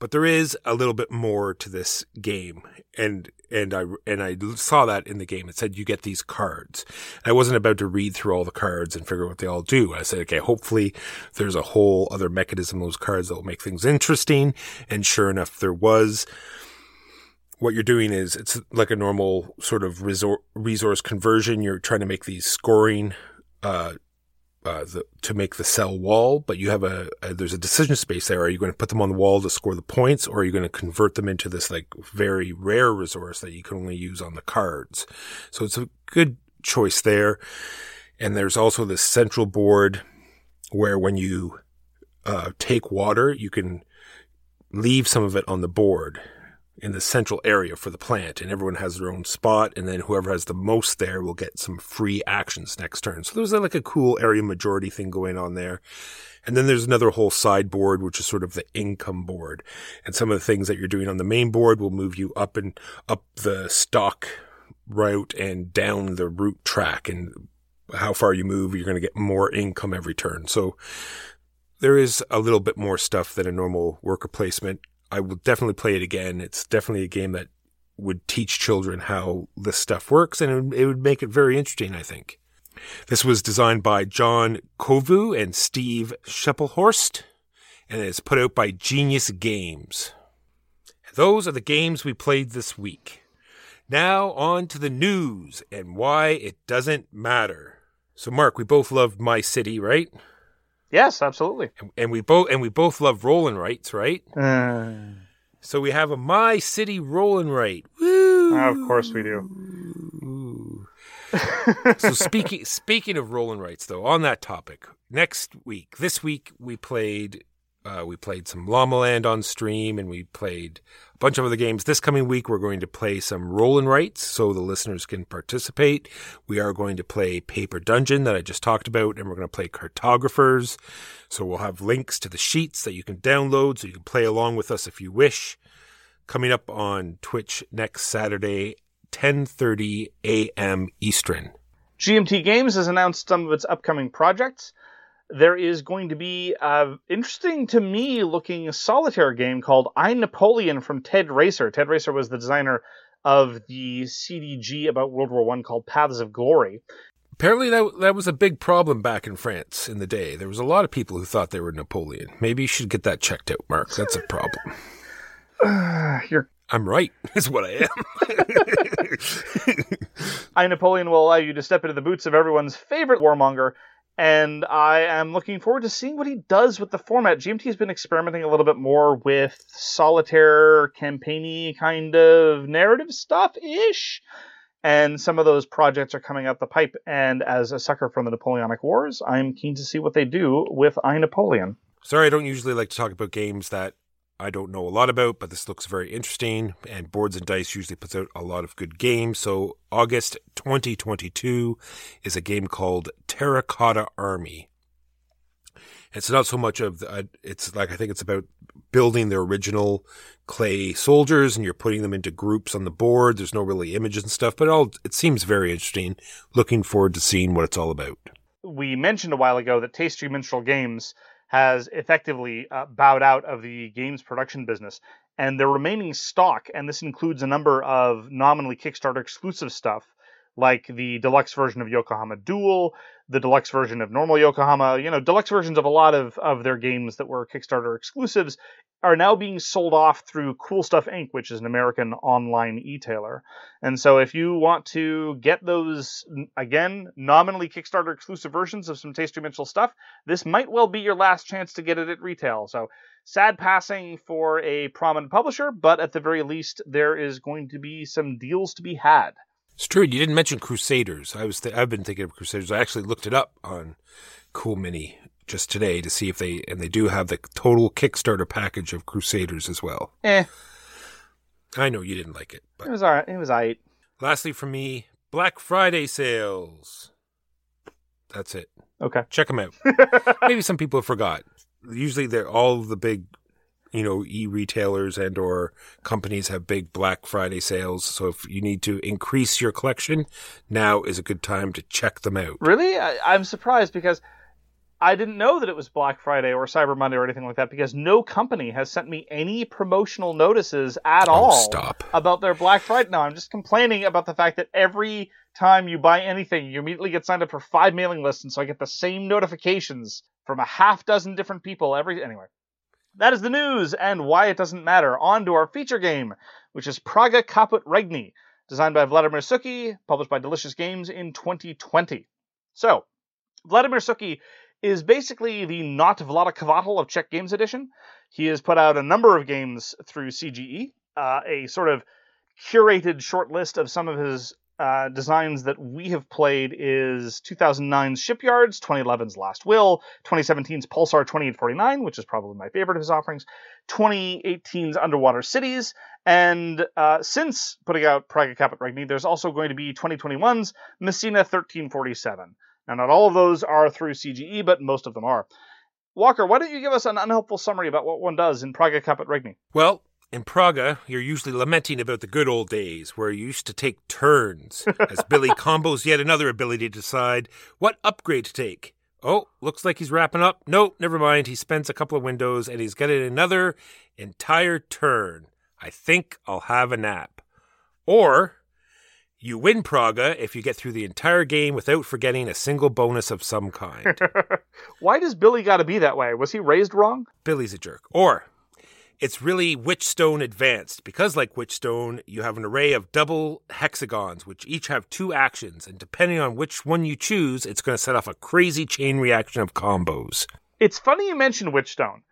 But there is a little bit more to this game. And, and I, and I saw that in the game. It said you get these cards. I wasn't about to read through all the cards and figure out what they all do. I said, okay, hopefully there's a whole other mechanism, those cards that will make things interesting. And sure enough, there was. What you're doing is it's like a normal sort of resource conversion. You're trying to make these scoring, uh, uh, the, to make the cell wall, but you have a, a there's a decision space there. Are you going to put them on the wall to score the points, or are you going to convert them into this like very rare resource that you can only use on the cards? So it's a good choice there. And there's also this central board where when you uh, take water, you can leave some of it on the board in the central area for the plant, and everyone has their own spot, and then whoever has the most there will get some free actions next turn. So there's uh, like a cool area majority thing going on there. And then there's another whole sideboard, which is sort of the income board. And some of the things that you're doing on the main board will move you up and up the stock route and down the route track. And how far you move, you're going to get more income every turn. So there is a little bit more stuff than a normal worker placement. I will definitely play it again. It's definitely a game that would teach children how this stuff works and it would, make it very interesting, I think. This was designed by John Coveyou and Steve Schlepphorst and it's put out by Genius Games. Those are the games we played this week. Now on to the news and why it doesn't matter. So Mark, we both loved My City, right? Yes, absolutely. And, and we both and we both love rolling rights, right? Uh, So we have a My City rolling right. Woo! of course we do. so speaking speaking of rolling rights, though, on that topic, next week, this week we played uh, we played some Llama Land on stream, and we played a bunch of other games. This coming week, we're going to play some rolling rights, so the listeners can participate. We are going to play Paper Dungeon that I just talked about, and we're going to play Cartographers. So we'll have links to the sheets that you can download, so you can play along with us if you wish. Coming up on Twitch next Saturday, 10:30 a.m. Eastern. GMT Games has announced some of its upcoming projects. There is going to be an interesting to me looking solitaire game called I Napoleon from Ted Raicer. Ted Raicer was the designer of the CDG about World War One called Paths of Glory. Apparently, that that was a big problem back in France in the day. There was a lot of people who thought they were Napoleon. Maybe you should get that checked out, Mark. That's a problem. *sighs* You're I'm right, *laughs* is what I am. *laughs* I Napoleon will allow you to step into the boots of everyone's favorite warmonger, and I am looking forward to seeing what he does with the format. GMT has been experimenting a little bit more with solitaire, campaigny kind of narrative stuff ish. And some of those projects are coming out the pipe. And as a sucker from the Napoleonic Wars, I'm keen to see what they do with I Napoleon. Sorry, I don't usually like to talk about games that I don't know a lot about, but this looks very interesting. And Boards and Dice usually puts out a lot of good games. So August 2022 is a game called Terracotta Army. It's not so much of the, uh, it's like I think it's about building the original clay soldiers and you're putting them into groups on the board. There's no really images and stuff, but it all it seems very interesting. Looking forward to seeing what it's all about. We mentioned a while ago that Tasty Minstrel Games has effectively uh, bowed out of the games production business. And their remaining stock, and this includes a number of nominally Kickstarter exclusive stuff, like the deluxe version of Yokohama Duel, the deluxe version of normal Yokohama, you know, deluxe versions of a lot of, of their games that were Kickstarter exclusives are now being sold off through Cool Stuff Inc., which is an American online e-tailer. And so if you want to get those, again, nominally Kickstarter exclusive versions of some Tasty Minstrel stuff, this might well be your last chance to get it at retail. So sad passing for a prominent publisher, but at the very least, there is going to be some deals to be had. It's true. You didn't mention Crusaders. I was th- I've been thinking of Crusaders. I actually looked it up on Cool Mini just today to see if they and they do have the total Kickstarter package of Crusaders as well. Eh, I know you didn't like it, but it was alright. It was alright. lastly for me, Black Friday sales. That's it. Okay. Check them out. *laughs* Maybe some people forgot. Usually, they're all the big, you know, e-retailers and or companies have big Black Friday sales. So if you need to increase your collection, now is a good time to check them out. Really? I, I'm surprised because I didn't know that it was Black Friday or Cyber Monday or anything like that because no company has sent me any promotional notices at Oh, all stop. about their Black Friday. No, I'm just complaining about the fact that every time you buy anything, you immediately get signed up for five mailing lists, and so I get the same notifications from a half dozen different people every. Anyway, that is the news and why it doesn't matter. On to our feature game, which is Praga Caput Regni, designed by Vladimir Suchý, published by Delicious Games in 2020. So, Vladimir Suchý is basically the not Vlaada Chvátil of Czech Games Edition. He has put out a number of games through CGE, uh, a sort of curated short list of some of his uh, designs that we have played is 2009's Shipyards, 2011's Last Will, 2017's Pulsar 2849, which is probably my favorite of his offerings, 2018's Underwater Cities, and uh, since putting out Praga Caput Regni, there's also going to be 2021's Messina 1347. Now, not all of those are through CGE, but most of them are. Walker, why don't you give us an unhelpful summary about what one does in Praga Caput Regni? Well, in Praga, you're usually lamenting about the good old days where you used to take turns as Billy *laughs* combos yet another ability to decide what upgrade to take. Oh, looks like he's wrapping up. No, never mind. He spends a couple of windows and he's getting another entire turn. I think I'll have a nap. Or you win Praga if you get through the entire game without forgetting a single bonus of some kind. *laughs* Why does Billy got to be that way? Was he raised wrong? Billy's a jerk. Or it's really Witchstone Advanced, because like Witchstone, you have an array of double hexagons, which each have two actions, and depending on which one you choose, it's going to set off a crazy chain reaction of combos. It's funny you mentioned Witchstone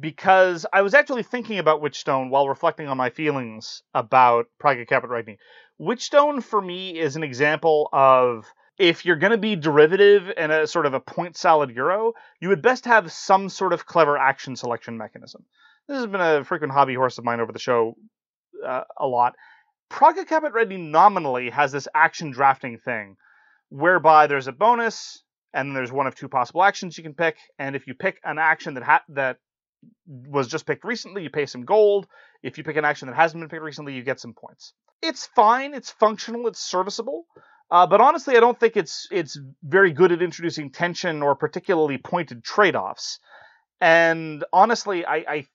because I was actually thinking about Witchstone while reflecting on my feelings about Praga Caput Regni. Witchstone for me is an example of if you're going to be derivative and a sort of a point salad euro, you would best have some sort of clever action selection mechanism. This has been a frequent hobby horse of mine over the show uh, a lot. Praga Caput Regni nominally has this action drafting thing whereby there's a bonus and there's one of two possible actions you can pick. And if you pick an action that ha- that was just picked recently you pay some gold. If you pick an action that hasn't been picked recently you get some points. It's fine. It's functional. It's serviceable. Uh, but honestly i don't think it's it's very good at introducing tension or particularly pointed trade-offs. And honestly i i,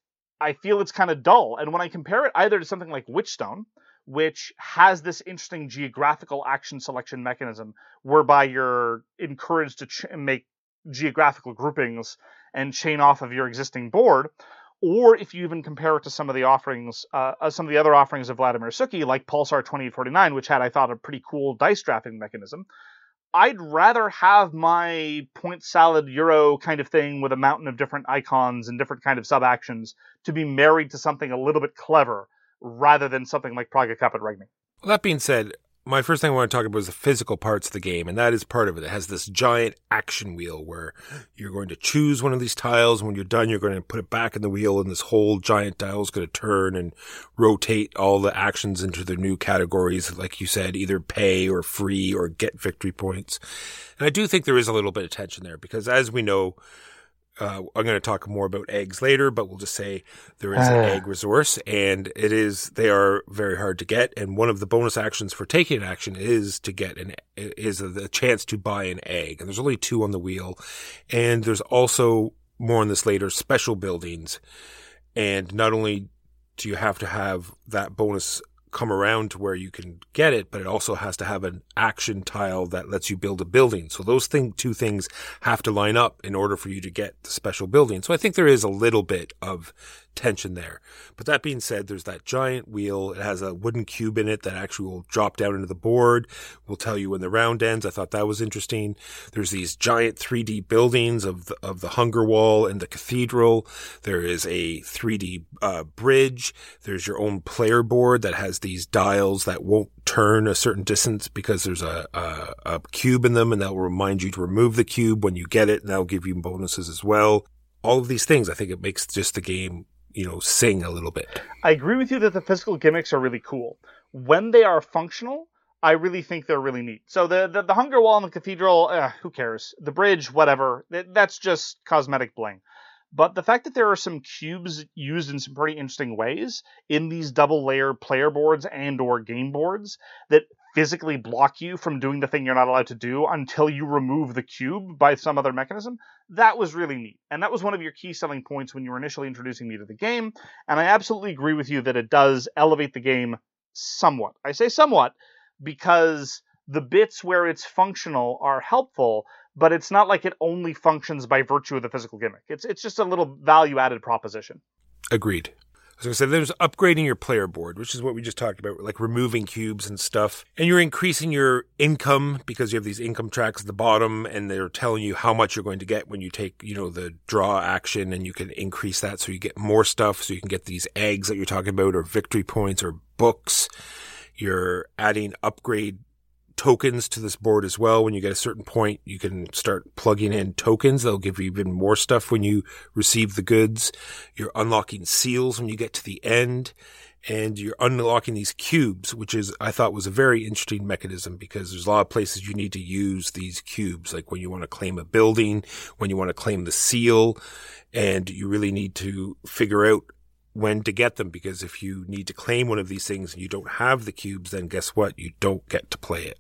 I feel it's kind of dull and when i compare it either to something like witchstone which has this interesting geographical action selection mechanism whereby you're encouraged to ch- make geographical groupings and chain off of your existing board. Or if you even compare it to some of the offerings, uh, uh, some of the other offerings of Vladimir Suchý, like Pulsar 2849, which had, I thought, a pretty cool dice drafting mechanism, I'd rather have my point salad euro kind of thing with a mountain of different icons and different kind of sub actions to be married to something a little bit clever rather than something like Praga Caput Regni. Well, that being said, my first thing I want to talk about is the physical parts of the game, and that is part of it. It has this giant action wheel where you're going to choose one of these tiles. And when you're done, you're going to put it back in the wheel, and this whole giant dial is going to turn and rotate all the actions into their new categories, like you said, either pay or free or get victory points. And I do think there is a little bit of tension there because, as we know, uh, I'm going to talk more about eggs later, but we'll just say there is an Ah. egg resource, and it is they are very hard to get. And one of the bonus actions for taking an action is to get an is the chance to buy an egg. And there's only two on the wheel, and there's also more on this later special buildings. And not only do you have to have that bonus come around to where you can get it, but it also has to have an action tile that lets you build a building. So those thing, two things have to line up in order for you to get the special building. So I think there is a little bit of tension there. But that being said, there's that giant wheel. It has a wooden cube in it that actually will drop down into the board. Will tell you when the round ends. I thought that was interesting. There's these giant 3D buildings of the, of the Hunger Wall and the Cathedral. There is a 3D uh, bridge. There's your own player board that has these dials that won't turn a certain distance because there's a, a, a cube in them and that will remind you to remove the cube when you get it and that'll give you bonuses as well. All of these things, I think it makes just the game, you know, sing a little bit. I agree with you that the physical gimmicks are really cool. When they are functional, I really think they're really neat. So the the, the hunger wall in the cathedral, uh, who cares? The bridge, whatever. That- That's just cosmetic bling. But the fact that there are some cubes used in some pretty interesting ways in these double layer player boards and or game boards that physically block you from doing the thing you're not allowed to do until you remove the cube by some other mechanism, that was really neat. And that was one of your key selling points when you were initially introducing me to the game. And I absolutely agree with you that it does elevate the game somewhat. I say somewhat because the bits where it's functional are helpful, but it's not like it only functions by virtue of the physical gimmick. It's it's just a little value added proposition. Agreed. Was going to say there's upgrading your player board, which is what we just talked about, like removing cubes and stuff. And you're increasing your income because you have these income tracks at the bottom and they're telling you how much you're going to get when you take, you know, the draw action and you can increase that so you get more stuff. So you can get these eggs that you're talking about or victory points or books. You're adding upgrade tokens to this board as well. When you get a certain point, you can start plugging in tokens. They'll give you even more stuff when you receive the goods. You're unlocking seals when you get to the end. And you're unlocking these cubes, which is, I thought was a very interesting mechanism because there's a lot of places you need to use these cubes, like when you want to claim a building, when you want to claim the seal, and you really need to figure out when to get them because if you need to claim one of these things and you don't have the cubes, then guess what? You don't get to play it.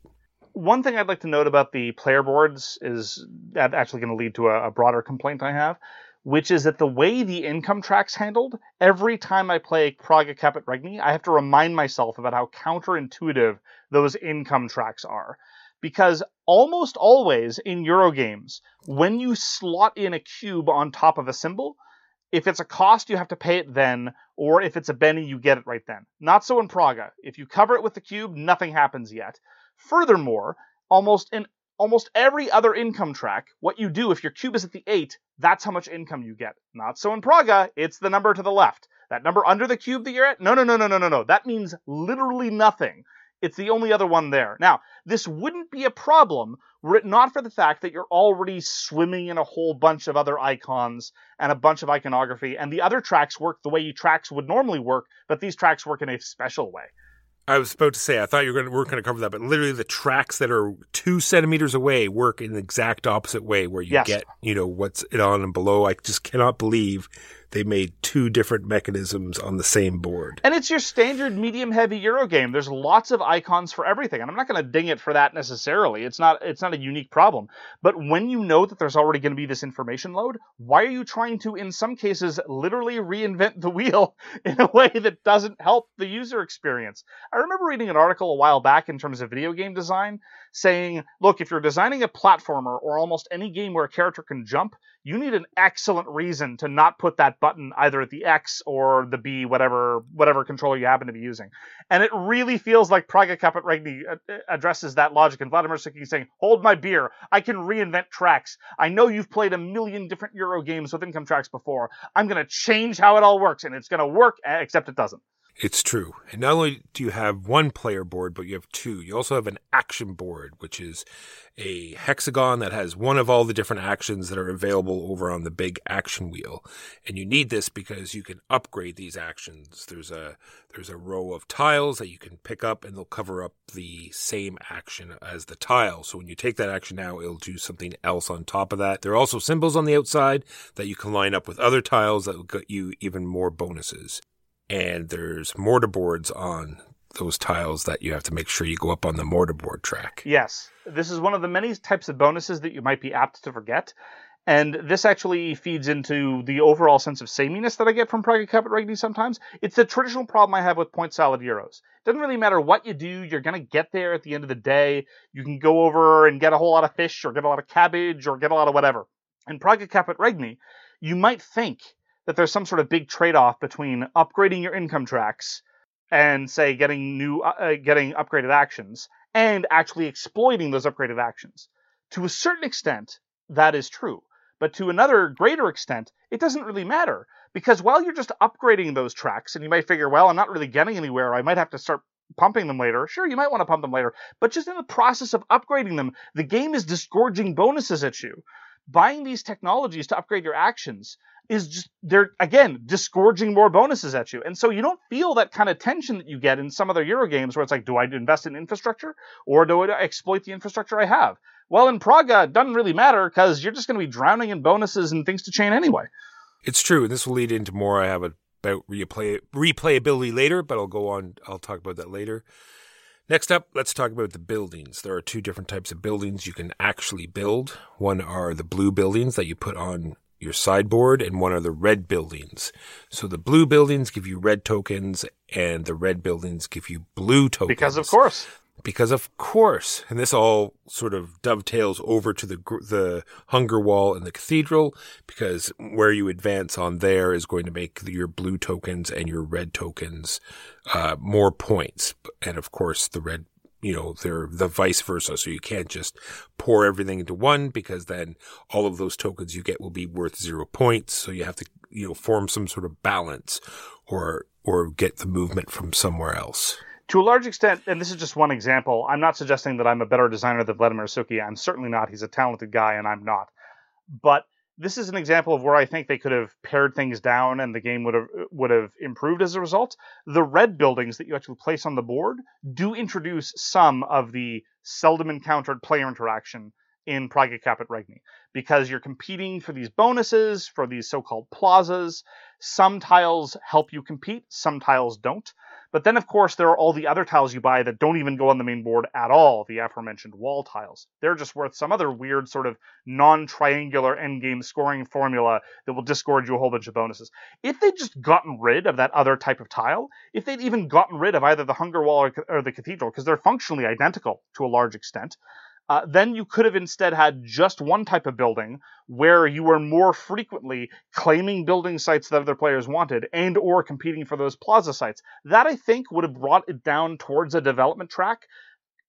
One thing I'd like to note about the player boards is that actually going to lead to a, a broader complaint I have, which is that the way the income track's handled, every time I play Praga Caput Regni, I have to remind myself about how counterintuitive those income tracks are. Because almost always in Eurogames, when you slot in a cube on top of a symbol, if it's a cost, you have to pay it then, or if it's a Benny, you get it right then. Not so in Praga. If you cover it with the cube, nothing happens yet. Furthermore, almost in almost every other income track, what you do if your cube is at the 8, that's how much income you get. Not so in Praga, it's the number to the left. That number under the cube that you're at? No, no, no, no, no, no, no. That means literally nothing. It's the only other one there. Now, this wouldn't be a problem were it not for the fact that you're already swimming in a whole bunch of other icons and a bunch of iconography, and the other tracks work the way you tracks would normally work, but these tracks work in a special way. I was about to say, I thought you were going to, weren't going to cover that, but literally the tracks that are two centimeters away work in the exact opposite way where you Yes. get, you know, what's it on and below. I just cannot believe they made two different mechanisms on the same board. And it's your standard medium heavy Euro game. There's lots of icons for everything. And I'm not going to ding it for that necessarily. It's not it's not a unique problem. But when you know that there's already going to be this information load, why are you trying to in some cases literally reinvent the wheel *laughs* in a way that doesn't help the user experience? I remember reading an article a while back in terms of video game design saying, look, if you're designing a platformer or almost any game where a character can jump, you need an excellent reason to not put that button either at the X or the B, whatever whatever controller you happen to be using. And it really feels like Praga Caput Regni uh, addresses that logic. And Vladimir Suchý saying, "Hold my beer. I can reinvent tracks. I know you've played a million different Euro games with income tracks before. I'm going to change how it all works, and it's going to work, except it doesn't." It's true. And not only do you have one player board, but you have two. You also have an action board, which is a hexagon that has one of all the different actions that are available over on the big action wheel. And you need this because you can upgrade these actions. There's a there's a row of tiles that you can pick up and they'll cover up the same action as the tile. So when you take that action now, it'll do something else on top of that. There are also symbols on the outside that you can line up with other tiles that will get you even more bonuses and there's mortar boards on those tiles that you have to make sure you go up on the mortar board track. Yes, this is one of the many types of bonuses that you might be apt to forget. And this actually feeds into the overall sense of sameness that I get from Praga Caput Regni sometimes. It's the traditional problem I have with point salad Euros. It doesn't really matter what you do, you're going to get there at the end of the day. You can go over and get a whole lot of fish, or get a lot of cabbage, or get a lot of whatever. In Praga Caput Regni, you might think that there's some sort of big trade off between upgrading your income tracks and, say, getting new, uh, getting upgraded actions and actually exploiting those upgraded actions. To a certain extent, that is true. But to another greater extent, it doesn't really matter. Because while you're just upgrading those tracks, and you might figure, well, I'm not really getting anywhere, I might have to start pumping them later. Sure, you might want to pump them later. But just in the process of upgrading them, the game is disgorging bonuses at you. Buying these technologies to upgrade your actions is just they're again disgorging more bonuses at you and so you don't feel that kind of tension that you get in some other euro games where it's like do i invest in infrastructure or do i exploit the infrastructure i have well in praga it doesn't really matter because you're just going to be drowning in bonuses and things to chain anyway It's true, and this will lead into more I have about replay replayability later, but I'll go on. I'll talk about that later. Next up, let's talk about the buildings. There are two different types of buildings you can actually build. One are the blue buildings that you put on your sideboard, and one are the red buildings. So the blue buildings give you red tokens, and the red buildings give you blue tokens. because of course because of course, and this all sort of dovetails over to the the hunger wall and the cathedral, because where you advance on there is going to make your blue tokens and your red tokens uh, more points, and of course the red. You know, they're the vice versa. So you can't just pour everything into one because then all of those tokens you get will be worth zero points. So you have to, you know, form some sort of balance or, or get the movement from somewhere else to a large extent, and this is just one example, I'm not suggesting that I'm a better designer than Vladimir Suchý. I'm certainly not. He's a talented guy, and I'm not. But this is an example of where I think they could have pared things down, and the game would have would have improved as a result. The red buildings that you actually place on the board do introduce some of the seldom encountered player interaction in Praga Caput Regni because you're competing for these bonuses for these so-called plazas. Some tiles help you compete, some tiles don't. But then, of course, there are all the other tiles you buy that don't even go on the main board at all, the aforementioned wall tiles. They're just worth some other weird sort of non triangular endgame scoring formula that will disgorge you a whole bunch of bonuses. If they'd just gotten rid of that other type of tile, if they'd even gotten rid of either the Hunger Wall or, or the Cathedral, because they're functionally identical to a large extent, uh, then you could have instead had just one type of building where you were more frequently claiming building sites that other players wanted and or competing for those plaza sites. That I think would have brought it down towards a development track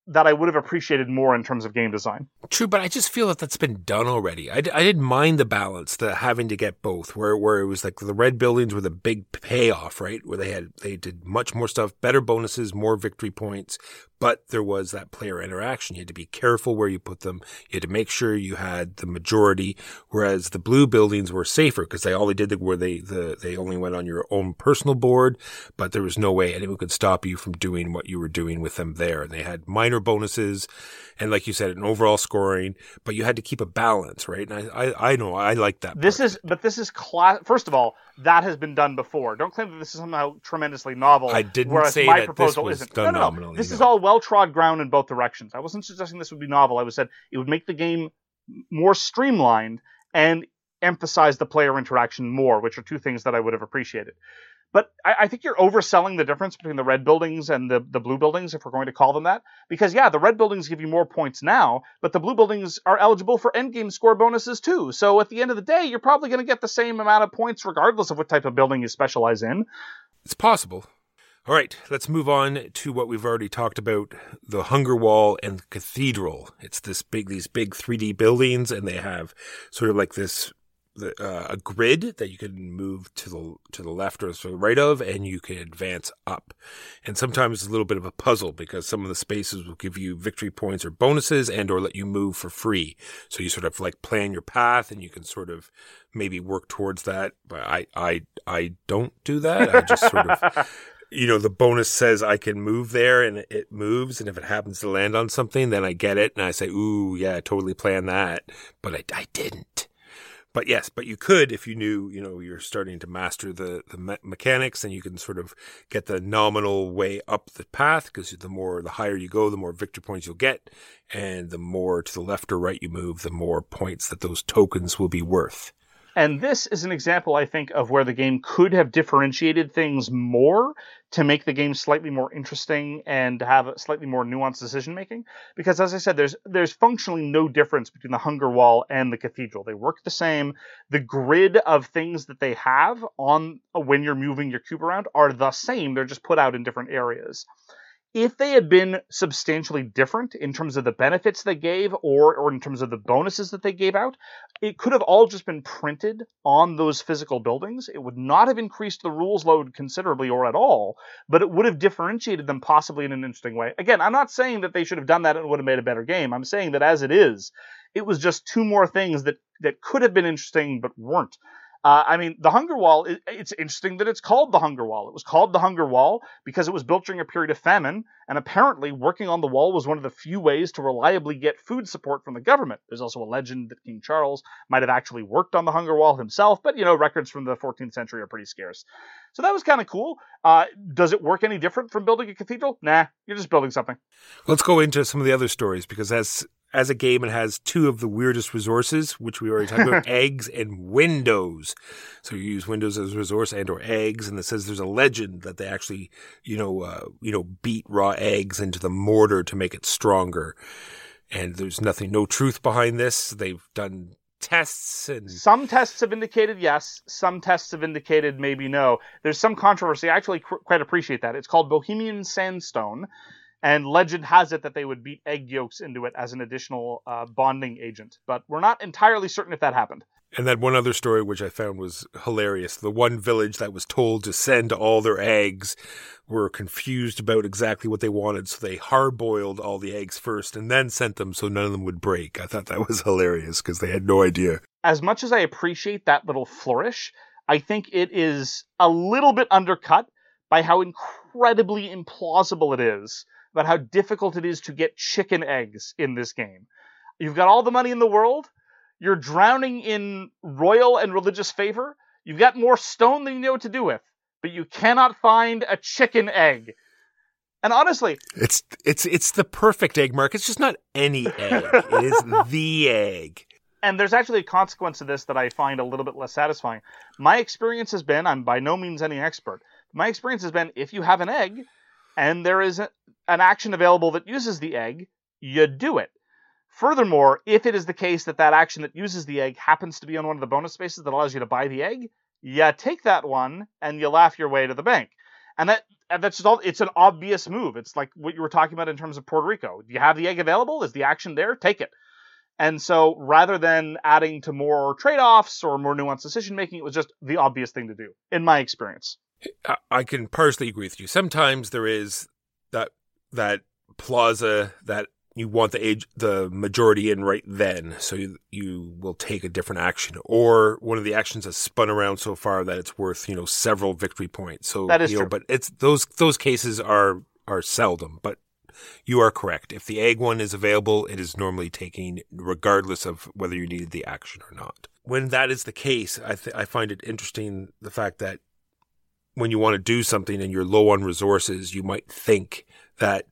that I would have appreciated more in terms of game design. True, but I just feel that that's been done already. I, I didn't mind the balance, the having to get both, where where it was like the red buildings were the big payoff, right? Where they had they did much more stuff, better bonuses, more victory points, but there was that player interaction. You had to be careful where you put them. You had to make sure you had the majority. Whereas the blue buildings were safer because they all they did were they the they only went on your own personal board, but there was no way anyone could stop you from doing what you were doing with them there. And they had minor bonuses, and like you said, an overall scoring, but you had to keep a balance, right? And I I, I know I like that. This part. is but this is class. First of all, that has been done before. Don't claim that this is somehow tremendously novel. I didn't whereas say my that proposal this was isn't. done no, no, no. This is all well trod ground in both directions. I wasn't suggesting this would be novel. I was said it would make the game more streamlined and emphasize the player interaction more, which are two things that I would have appreciated. But I, I think you're overselling the difference between the red buildings and the, the blue buildings, if we're going to call them that. Because, yeah, the red buildings give you more points now, but the blue buildings are eligible for endgame score bonuses too. So at the end of the day, you're probably going to get the same amount of points regardless of what type of building you specialize in. It's possible. All right, let's move on to what we've already talked about: the Hunger Wall and Cathedral. It's this big, these big 3D buildings, and they have sort of like this the, uh, a grid that you can move to the to the left or to the right of, and you can advance up. And sometimes it's a little bit of a puzzle because some of the spaces will give you victory points or bonuses, and or let you move for free. So you sort of like plan your path, and you can sort of maybe work towards that. But I I I don't do that. I just sort of *laughs* you know, the bonus says I can move there and it moves. And if it happens to land on something, then I get it. And I say, ooh, yeah, I totally planned that. But I, I didn't. But yes, but you could if you knew, you know, you're starting to master the, the me- mechanics and you can sort of get the nominal way up the path because the more, the higher you go, the more victory points you'll get. And the more to the left or right you move, the more points that those tokens will be worth. And this is an example, I think, of where the game could have differentiated things more to make the game slightly more interesting and have a slightly more nuanced decision making. Because as I said, there's there's functionally no difference between the Hunger Wall and the Cathedral. They work the same. The grid of things that they have on when you're moving your cube around are the same. They're just put out in different areas if they had been substantially different in terms of the benefits they gave or, or in terms of the bonuses that they gave out, it could have all just been printed on those physical buildings. It would not have increased the rules load considerably or at all, but it would have differentiated them possibly in an interesting way. Again, I'm not saying that they should have done that and would have made a better game. I'm saying that as it is, it was just two more things that, that could have been interesting but weren't. Uh, I mean, the Hunger Wall, it, it's interesting that it's called the Hunger Wall. It was called the Hunger Wall because it was built during a period of famine, and apparently working on the wall was one of the few ways to reliably get food support from the government. There's also a legend that King Charles might have actually worked on the Hunger Wall himself, but you know, records from the 14th century are pretty scarce. So that was kind of cool. Uh, does it work any different from building a cathedral? Nah, you're just building something. Let's go into some of the other stories because as as a game, it has two of the weirdest resources, which we already talked about: *laughs* eggs and windows. So you use windows as a resource and or eggs, and it says there's a legend that they actually, you know, uh, you know, beat raw eggs into the mortar to make it stronger. And there's nothing, no truth behind this. They've done tests and Some tests have indicated yes. Some tests have indicated maybe no. There's some controversy. I actually qu- quite appreciate that. It's called Bohemian Sandstone, and legend has it that they would beat egg yolks into it as an additional uh, bonding agent. But we're not entirely certain if that happened. And that one other story which I found was hilarious. The one village that was told to send all their eggs were confused about exactly what they wanted, so they hard-boiled all the eggs first and then sent them so none of them would break. I thought that was hilarious because they had no idea. As much as I appreciate that little flourish, I think it is a little bit undercut by how incredibly implausible it is about how difficult it is to get chicken eggs in this game. You've got all the money in the world. You're drowning in royal and religious favor. You've got more stone than you know what to do with, but you cannot find a chicken egg. And honestly, It's it's it's the perfect egg, Mark. It's just not any egg. it is *laughs* the egg. and there's actually a consequence to this that I find a little bit less satisfying. My experience has been, I'm by no means any expert. My experience has been if you have an egg and there is a, an action available that uses the egg, you do it. Furthermore, if it is the case that that action that uses the egg happens to be on one of the bonus spaces that allows you to buy the egg, you take that one and you laugh your way to the bank. And that and that's just all it's an obvious move. It's like what you were talking about in terms of Puerto Rico. Do you have the egg available? Is the action there? Take it. And so rather than adding to more trade-offs or more nuanced decision making, it was just the obvious thing to do, in my experience. I- I can partially agree with you. Sometimes there is that that plaza that you want the age the majority in right then, so you, you will take a different action, or one of the actions has spun around so far that it's worth you know several victory points. So That is you know, true. but it's those those cases are are seldom, but. You are correct. If the egg one is available, it is normally taken regardless of whether you needed the action or not. When that is the case, I, th- I find it interesting the fact that when you want to do something and you're low on resources, you might think that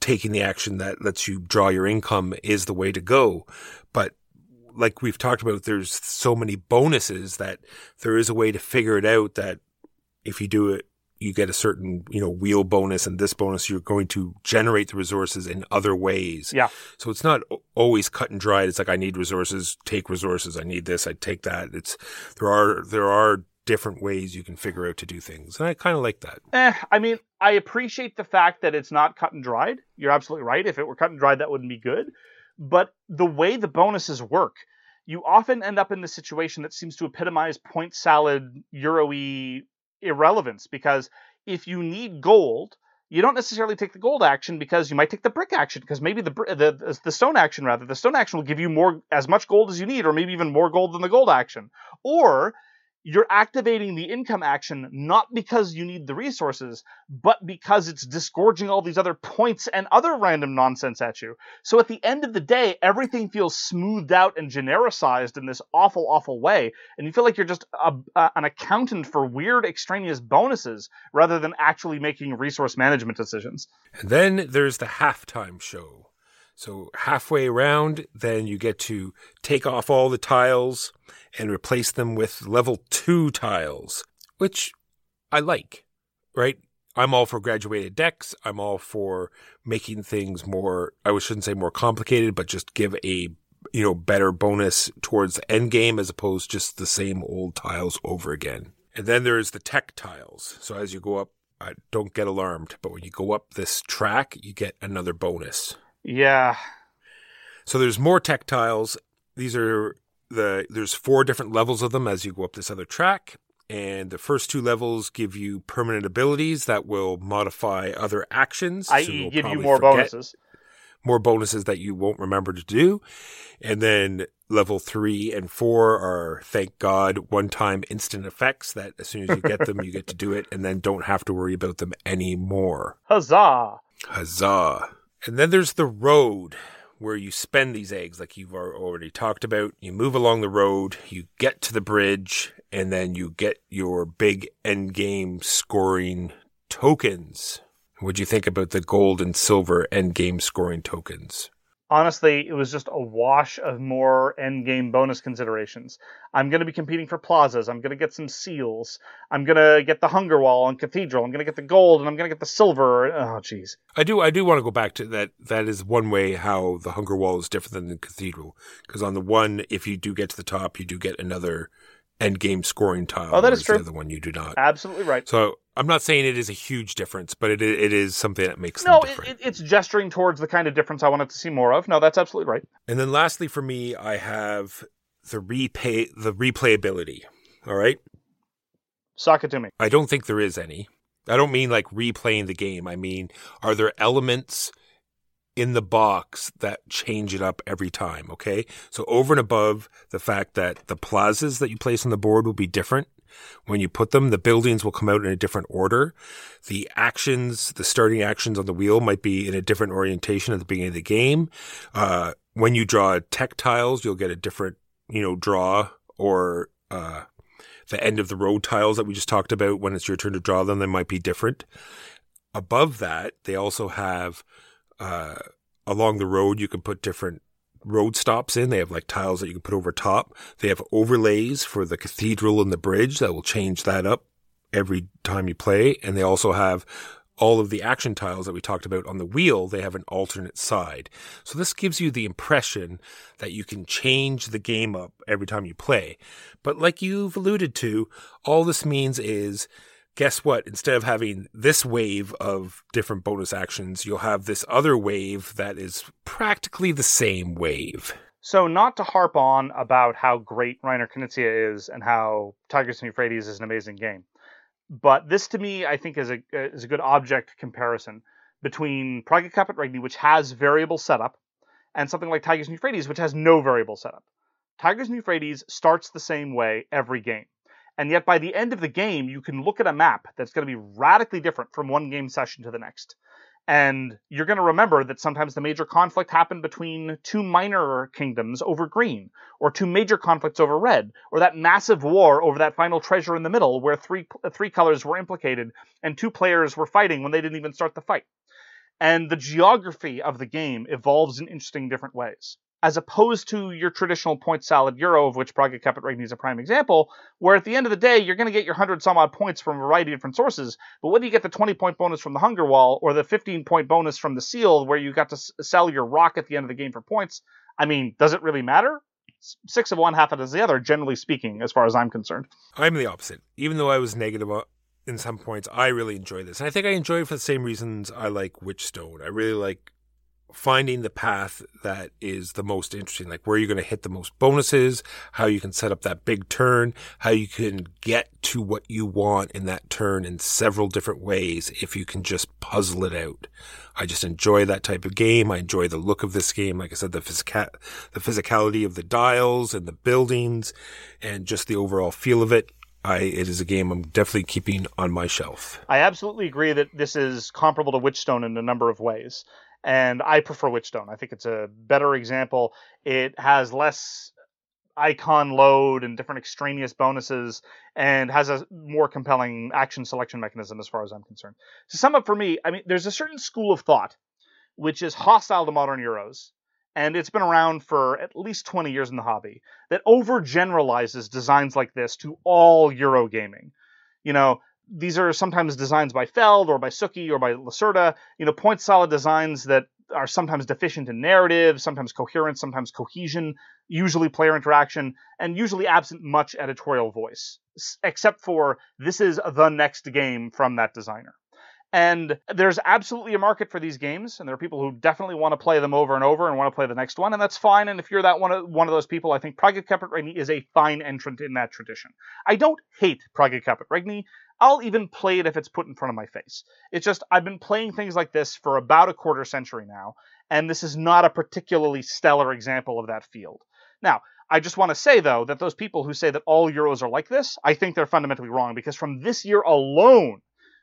taking the action that lets you draw your income is the way to go. But like we've talked about, there's so many bonuses that there is a way to figure it out that if you do it, you get a certain, you know, wheel bonus and this bonus, you're going to generate the resources in other ways. Yeah. So it's not always cut and dried. It's like, I need resources, take resources. I need this, I take that. It's, there are, there are different ways you can figure out to do things. And I kind of like that. Eh, I mean, I appreciate the fact that it's not cut and dried. You're absolutely right. If it were cut and dried, that wouldn't be good. But the way the bonuses work, you often end up in the situation that seems to epitomize point salad Euro-y irrelevance because if you need gold, you don't necessarily take the gold action because you might take the brick action because maybe the, the the stone action rather the stone action will give you more as much gold as you need or maybe even more gold than the gold action or you're activating the income action not because you need the resources, but because it's disgorging all these other points and other random nonsense at you. So at the end of the day, everything feels smoothed out and genericized in this awful, awful way. And you feel like you're just a, an accountant for weird extraneous bonuses rather than actually making resource management decisions. And then there's the halftime show. So halfway around, then you get to take off all the tiles and replace them with level two tiles, which I like, right? I'm all for graduated decks. I'm all for making things more, I shouldn't say more complicated, but just give a, you know, better bonus towards the end game as opposed just the same old tiles over again. And then there's the tech tiles. So as you go up, I don't get alarmed, but when you go up this track, you get another bonus. Yeah. So there's more tech tiles. These are the there's four different levels of them as you go up this other track. And the first two levels give you permanent abilities that will modify other actions. so I.e., you'll give you more bonuses. More bonuses that you won't remember to do. And then level three and four are, thank God, one time instant effects that as soon as you get them, you get to do it and then don't have to worry about them anymore. *laughs* Huzzah! Huzzah. And then there's the road where you spend these eggs, like you've already talked about. You move along the road, you get to the bridge, and then you get your big end game scoring tokens. What'd you think about the gold and silver end game scoring tokens? Honestly, it was just a wash of more end game bonus considerations. I'm going to be competing for plazas. I'm going to get some seals. I'm going to get the hunger wall and cathedral. I'm going to get the gold and I'm going to get the silver. Oh, jeez. I do. I do want to go back to that. That is one way how the hunger wall is different than the cathedral. Because on the one, if you do get to the top, you do get another end game scoring tile. Oh, that is true. The other one you do not. Absolutely right. So I'm not saying it is a huge difference, but it it is something that makes No, it, it, it's gesturing towards the kind of difference I wanted to see more of. No, that's absolutely right. and then lastly, for me, I have the repay the replayability. All right. Sock it to me. I don't think there is any. I don't mean like replaying the game. I mean, are there elements in the box that change it up every time? Okay. So over and above the fact that the plazas that you place on the board will be different. When you put them, the buildings will come out in a different order. The actions, the starting actions on the wheel might be in a different orientation at the beginning of the game. Uh, when you draw tech tiles, you'll get a different, you know, draw or, uh, the end of the road tiles that we just talked about when it's your turn to draw them they might be different above that they also have uh, along the road you can put different road stops in they have like tiles that you can put over top they have overlays for the cathedral and the bridge that will change that up every time you play and they also have all of the action tiles that we talked about on the wheel, they have an alternate side. So this gives you the impression that you can change the game up every time you play. But like you've alluded to, all this means is guess what? Instead of having this wave of different bonus actions, you'll have this other wave that is practically the same wave. So, not to harp on about how great Reiner Knizia is and how Tigers and Euphrates is an amazing game, but this to me, I think, is a is a good object comparison between Praga Caput Regni, which has variable setup, and something like Tigers and Euphrates, which has no variable setup. Tigers and Euphrates starts the same way every game. And yet, by the end of the game, you can look at a map that's going to be radically different from one game session to the next. And you're going to remember that sometimes the major conflict happened between two minor kingdoms over green, or two major conflicts over red, or that massive war over that final treasure in the middle where three, three colors were implicated and two players were fighting when they didn't even start the fight. And the geography of the game evolves in interesting different ways as opposed to your traditional point salad euro, of which Praga Caput Regni is a prime example, where at the end of the day, you're going to get your 100 some odd points from a variety of different sources. But whether you get the 20 point bonus from the Hunger Wall or the 15 point bonus from the Seal, where you got to s- sell your rock at the end of the game for points, I mean, does it really matter? Six of one, half of the other, generally speaking, as far as I'm concerned. I'm the opposite. Even though I was negative uh, in some points, I really enjoy this. And I think I enjoy it for the same reasons I like Witchstone. I really like finding the path that is the most interesting, like where you're going to hit the most bonuses, how you can set up that big turn, how you can get to what you want in that turn in several different ways if you can just puzzle it out. I just enjoy that type of game. I enjoy the look of this game. Like I said, the the physicality of the dials and the buildings and just the overall feel of it. I, it is a game I'm definitely keeping on my shelf. I absolutely agree that this is comparable to Witchstone in a number of ways. And I prefer Witchstone. I think it's a better example. It has less icon load and different extraneous bonuses and has a more compelling action selection mechanism as far as I'm concerned. To sum up for me, I mean, there's a certain school of thought which is hostile to modern Euros, and it's been around for at least 20 years in the hobby, that overgeneralizes designs like this to all Euro gaming. You know, these are sometimes designs by Feld or by Suchý or by Lacerda, you know, point salad designs that are sometimes deficient in narrative, sometimes coherence, sometimes cohesion, usually player interaction, and usually absent much editorial voice, except for this is the next game from that designer. And there's absolutely a market for these games, and there are people who definitely want to play them over and over and want to play the next one, and that's fine. And if you're that one of one of those people, I think Praga Caput Regni is a fine entrant in that tradition. I don't hate Praga Caput Regni. I'll even play it if it's put in front of my face. It's just I've been playing things like this for about a quarter century now, and this is not a particularly stellar example of that field. Now, I just want to say though that those people who say that all Euros are like this, I think they're fundamentally wrong because from this year alone,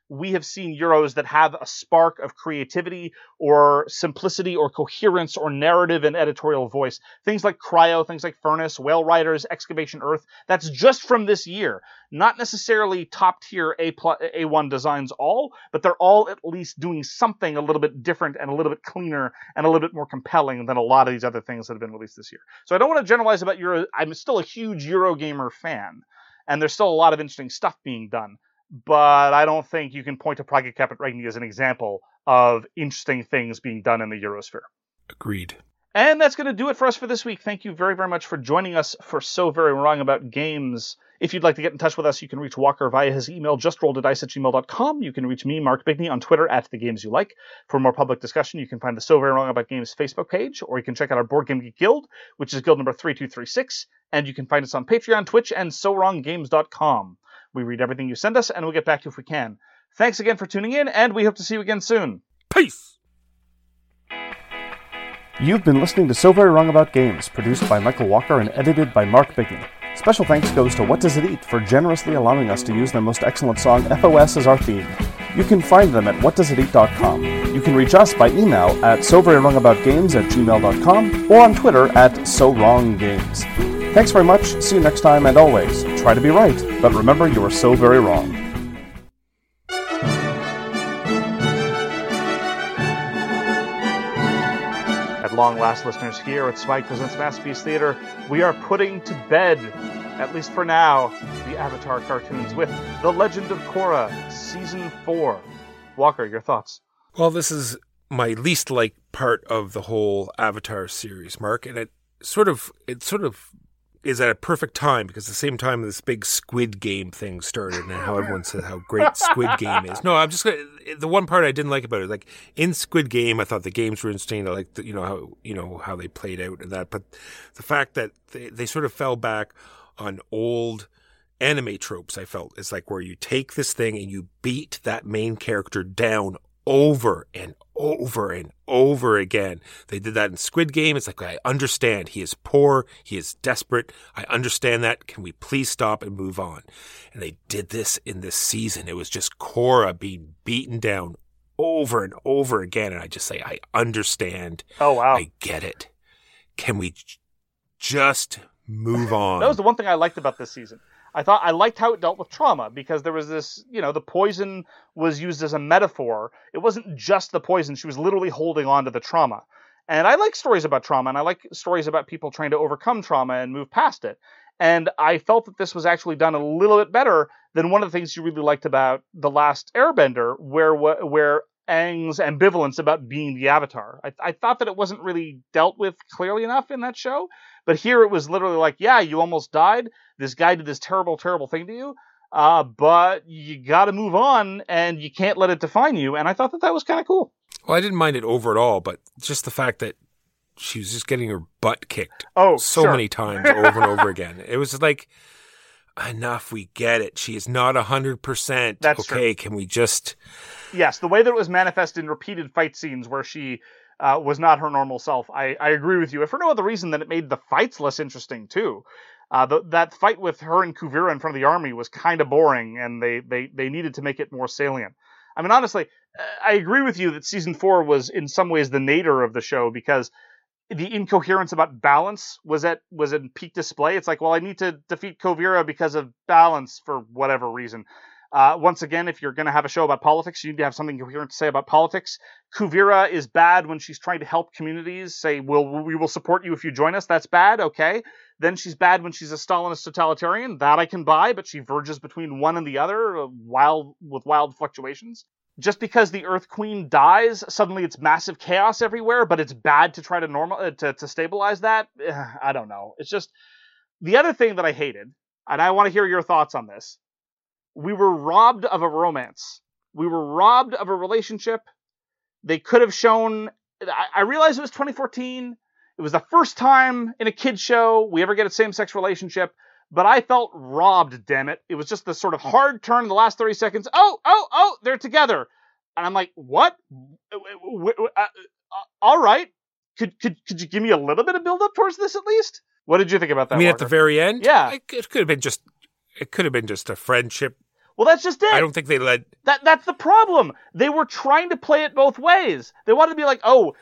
we have seen Euros that have a spark of creativity or simplicity or coherence or narrative and editorial voice. Things like Cryo, things like Furnace, Whale Riders, Excavation Earth. That's just from this year. Not necessarily top tier A plus, A1 designs all, but they're all at least doing something a little bit different and a little bit cleaner and a little bit more compelling than a lot of these other things that have been released this year. So I don't want to generalize about Euro. I'm still a huge Eurogamer fan, and there's still a lot of interesting stuff being done but I don't think you can point to Praga Caput Regni as an example of interesting things being done in the Eurosphere. Agreed. And that's going to do it for us for this week. Thank you very, very much for joining us for So Very Wrong About Games. If you'd like to get in touch with us, you can reach Walker via his email, justrolledadice at gmail.com. You can reach me, Mark Bigney, on Twitter at The Games You Like. For more public discussion, you can find the So Very Wrong About Games Facebook page, or you can check out our Board Game Geek Guild, which is guild number 3236. And you can find us on Patreon, Twitch, and SoWrongGames.com. We read everything you send us, and we'll get back to you if we can. Thanks again for tuning in, and we hope to see you again soon. Peace! You've been listening to So Very Wrong About Games, produced by Michael Walker and edited by Mark Bigney. Special thanks goes to What Does It Eat for generously allowing us to use their most excellent song, FOS, as our theme. You can find them at whatdoesiteat.com. You can reach us by email at so very wrong about games at gmail.com or on Twitter at so wrong games. Thanks very much, see you next time, and always, try to be right, but remember you are so very wrong. At long last, listeners, here at Spike Presents Masterpiece Theater, we are putting to bed, at least for now, the Avatar cartoons with The Legend of Korra, Season 4. Walker, your thoughts? Well, this is my least like part of the whole Avatar series, Mark, and it sort of it sort of is at a perfect time because the same time this big Squid Game thing started and how everyone said how great Squid Game is. No, I'm just gonna, the one part I didn't like about it, like in Squid Game, I thought the games were interesting. I liked you know how you know how they played out and that, but the fact that they, they sort of fell back on old anime tropes, I felt it's like where you take this thing and you beat that main character down over and over and over again. They did that in Squid Game. It's like, I understand. He is poor. He is desperate. I understand that. Can we please stop and move on? And they did this in this season. It was just Korra being beaten down over and over again. And I just say, I understand. Oh, wow. I get it. Can we j- just move *laughs* on? That was the one thing I liked about this season. I thought I liked how it dealt with trauma because there was this, you know, the poison was used as a metaphor. It wasn't just the poison, she was literally holding on to the trauma. And I like stories about trauma and I like stories about people trying to overcome trauma and move past it. And I felt that this was actually done a little bit better than one of the things you really liked about The Last Airbender, where where Aang's ambivalence about being the Avatar. I, I thought that it wasn't really dealt with clearly enough in that show. But here it was literally like, yeah, you almost died. This guy did this terrible, terrible thing to you. Uh, but you got to move on and you can't let it define you. And I thought that that was kind of cool. Well, I didn't mind it over at all, but just the fact that she was just getting her butt kicked Oh, so sure. many times over and over *laughs* again. It was like, enough, we get it. She is not a 100%. That's okay, can we just. Yes, the way that it was manifest in repeated fight scenes where she uh, was not her normal self. I, I agree with you. If for no other reason than it made the fights less interesting too. Uh, the, that fight with her and Kuvira in front of the army was kind of boring, and they, they, they needed to make it more salient. I mean, honestly, uh, I agree with you that season four was in some ways the nadir of the show because the incoherence about balance was at was in peak display. It's like, well, I need to defeat Kuvira because of balance for whatever reason. Uh, once again, if you're going to have a show about politics, you need to have something coherent to say about politics. Kuvira is bad when she's trying to help communities. Say, "Well, we will support you if you join us." That's bad. Okay. Then she's bad when she's a Stalinist totalitarian. That I can buy, but she verges between one and the other, uh, wild with wild fluctuations. Just because the Earth Queen dies, suddenly it's massive chaos everywhere. But it's bad to try to normal uh, to, to stabilize that. Eh, I don't know. It's just the other thing that I hated, and I want to hear your thoughts on this we were robbed of a romance. We were robbed of a relationship. They could have shown. I, I realize it was 2014. It was the first time in a kid show we ever get a same-sex relationship, but I felt robbed. Damn it! It was just the sort of hard turn in the last 30 seconds. Oh, oh, oh! They're together, and I'm like, what? Uh, uh, all right. Could could could you give me a little bit of build-up towards this at least? What did you think about that? I mean, at the very end? Yeah. It, it could have been just. It could have been just a friendship Well, that's just it. I don't think they let. That that's the problem. They were trying to play it both ways. They wanted to be like, oh,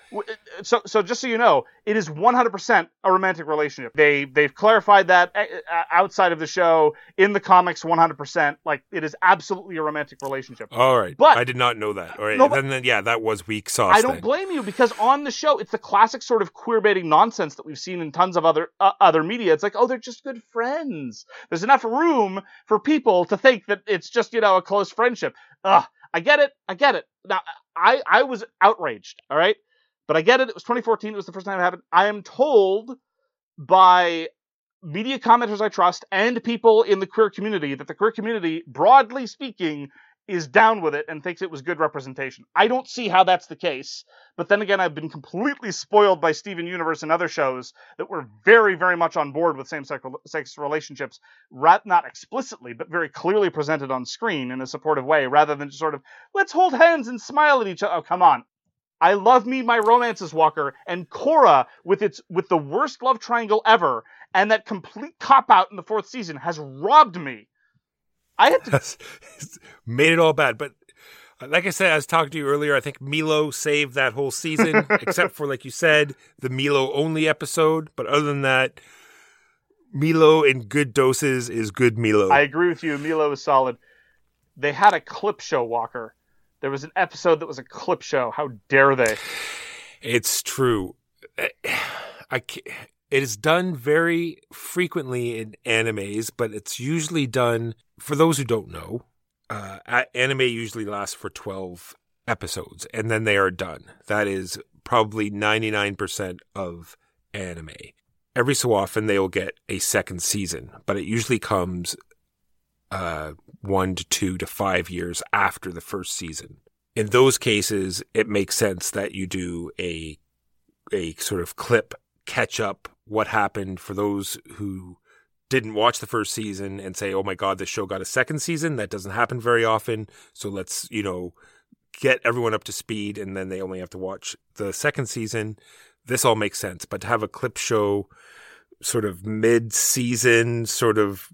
so so just so you know, it is 100% a romantic relationship. They they've clarified that uh, uh, outside of the show in the comics 100%. Like it is absolutely a romantic relationship. All right, But- I did not know that. All right, No, then, then yeah, that was weak sauce. I don't then. blame you because on the show, it's the classic sort of queer baiting nonsense that we've seen in tons of other uh, other media. It's like, oh, they're just good friends. There's enough room for people to think that it's just you know a close friendship. Ugh, I get it. I get it. Now, I I was outraged. All right, but I get it. It was 2014. It was the first time it happened. I am told by media commenters I trust and people in the queer community that the queer community, broadly speaking, is down with it and thinks it was good representation. I don't see how that's the case. But then again, I've been completely spoiled by Steven Universe and other shows that were very, very much on board with same-sex relationships, not explicitly, but very clearly presented on screen in a supportive way, rather than just sort of let's hold hands and smile at each other. Oh, come on. I love me my romances, Walker, and Korra with its with the worst love triangle ever, and that complete cop out in the fourth season has robbed me. I had to made it all bad. But uh, like I said, I was talking to you earlier. I think Meelo saved that whole season, *laughs* except for like you said, the Meelo only episode. But other than that, Meelo in good doses is good Meelo. I agree with you. Meelo is solid. They had a clip show, Walker. There was an episode that was a clip show. How dare they? It's true. I it is done very frequently in animes, but it's usually done for those who don't know. Uh, anime usually lasts for 12 episodes and then they are done. That is probably 99% of anime. Every so often they will get a second season, but it usually comes uh, one to two to five years after the first season. In those cases, it makes sense that you do a a sort of clip catch up what happened for those who didn't watch the first season and say, "Oh my god, the show got a second season." That doesn't happen very often. So let's, you know, get everyone up to speed and then they only have to watch the second season. This all makes sense, but to have a clip show sort of mid-season sort of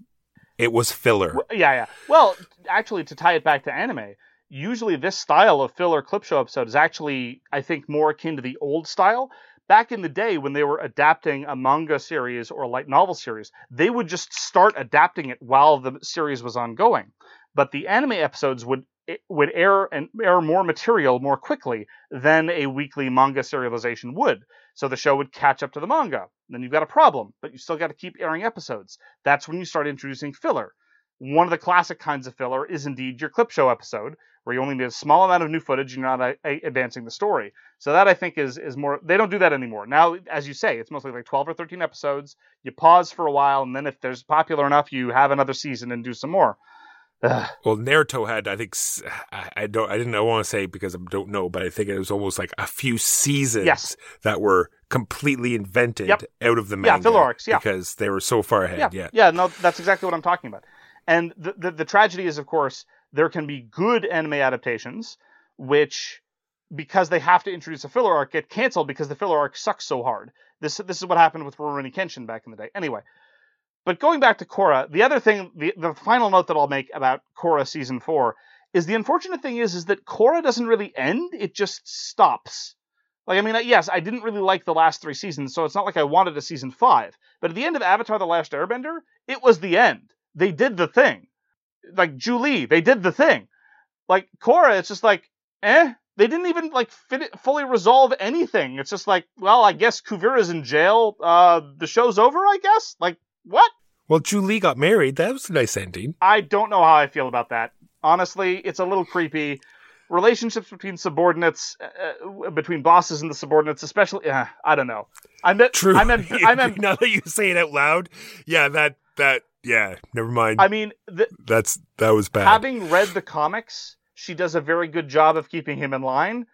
it was filler. Yeah, yeah. Well, actually, to tie it back to anime, usually this style of filler clip show episode is actually, I think, more akin to the old style. Back in the day when they were adapting a manga series or a light novel series, they would just start adapting it while the series was ongoing. But the anime episodes would would air and air more material more quickly than a weekly manga serialization would. So the show would catch up to the manga. Then you've got a problem, but you still got to keep airing episodes. That's when you start introducing filler. One of the classic kinds of filler is indeed your clip show episode, where you only need a small amount of new footage and you're not uh, a- advancing the story. So that I think is is more. They don't do that anymore now. As you say, it's mostly like 12 or 13 episodes. You pause for a while, and then if there's popular enough, you have another season and do some more. Ugh. Well, Naruto had, I think, I don't, I didn't, I want to say because I don't know, but I think it was almost like a few seasons Yes. that were completely invented Yep. out of the Yeah, filler arcs, yeah. because they were so far ahead. Yeah, yeah, no, that's exactly what I'm talking about. And the, the the tragedy is, of course, there can be good anime adaptations, which, because they have to introduce a filler arc, get canceled because the filler arc sucks so hard. This this is what happened with Rurouni Kenshin back in the day. Anyway, but going back to Korra, the other thing, the the final note that I'll make about Korra season four is the unfortunate thing is is that Korra doesn't really end; it just stops. Like, I mean, yes, I didn't really like the last three seasons, so it's not like I wanted a season five. But at the end of Avatar The Last Airbender, it was the end. They did the thing. Like, Zhu Li, they did the thing. Like, Korra, it's just like, eh? They didn't even, like, fully resolve anything. It's just like, well, I guess Kuvira's in jail. Uh, the show's over, I guess? Like, what? Well, Zhu Li got married. That was a nice ending. I don't know how I feel about that. Honestly, it's a little creepy. Relationships between subordinates, uh, uh, between bosses and the subordinates, especially, uh, I don't know. I meant, True. I meant, *laughs* I meant, now that you say it out loud, yeah, that that yeah, never mind. I mean, the, That's that was bad. having read the comics, she does a very good job of keeping him in line,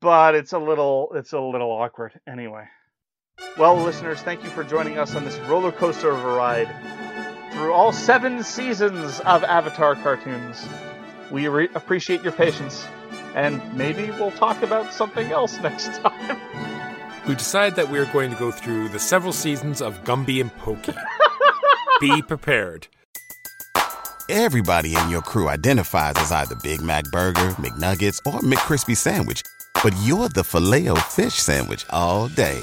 but it's a little, it's a little awkward anyway. Well, listeners, thank you for joining us on this roller coaster of a ride through all seven seasons of Avatar cartoons. We re- appreciate your patience, and maybe we'll talk about something else *laughs* next time. we decide that we are going to go through the several seasons of Gumby and Pokey. *laughs* Be prepared. Everybody in your crew identifies as either Big Mac Burger, McNuggets, or McCrispy Sandwich. But you're the Filet-O-Fish Sandwich all day.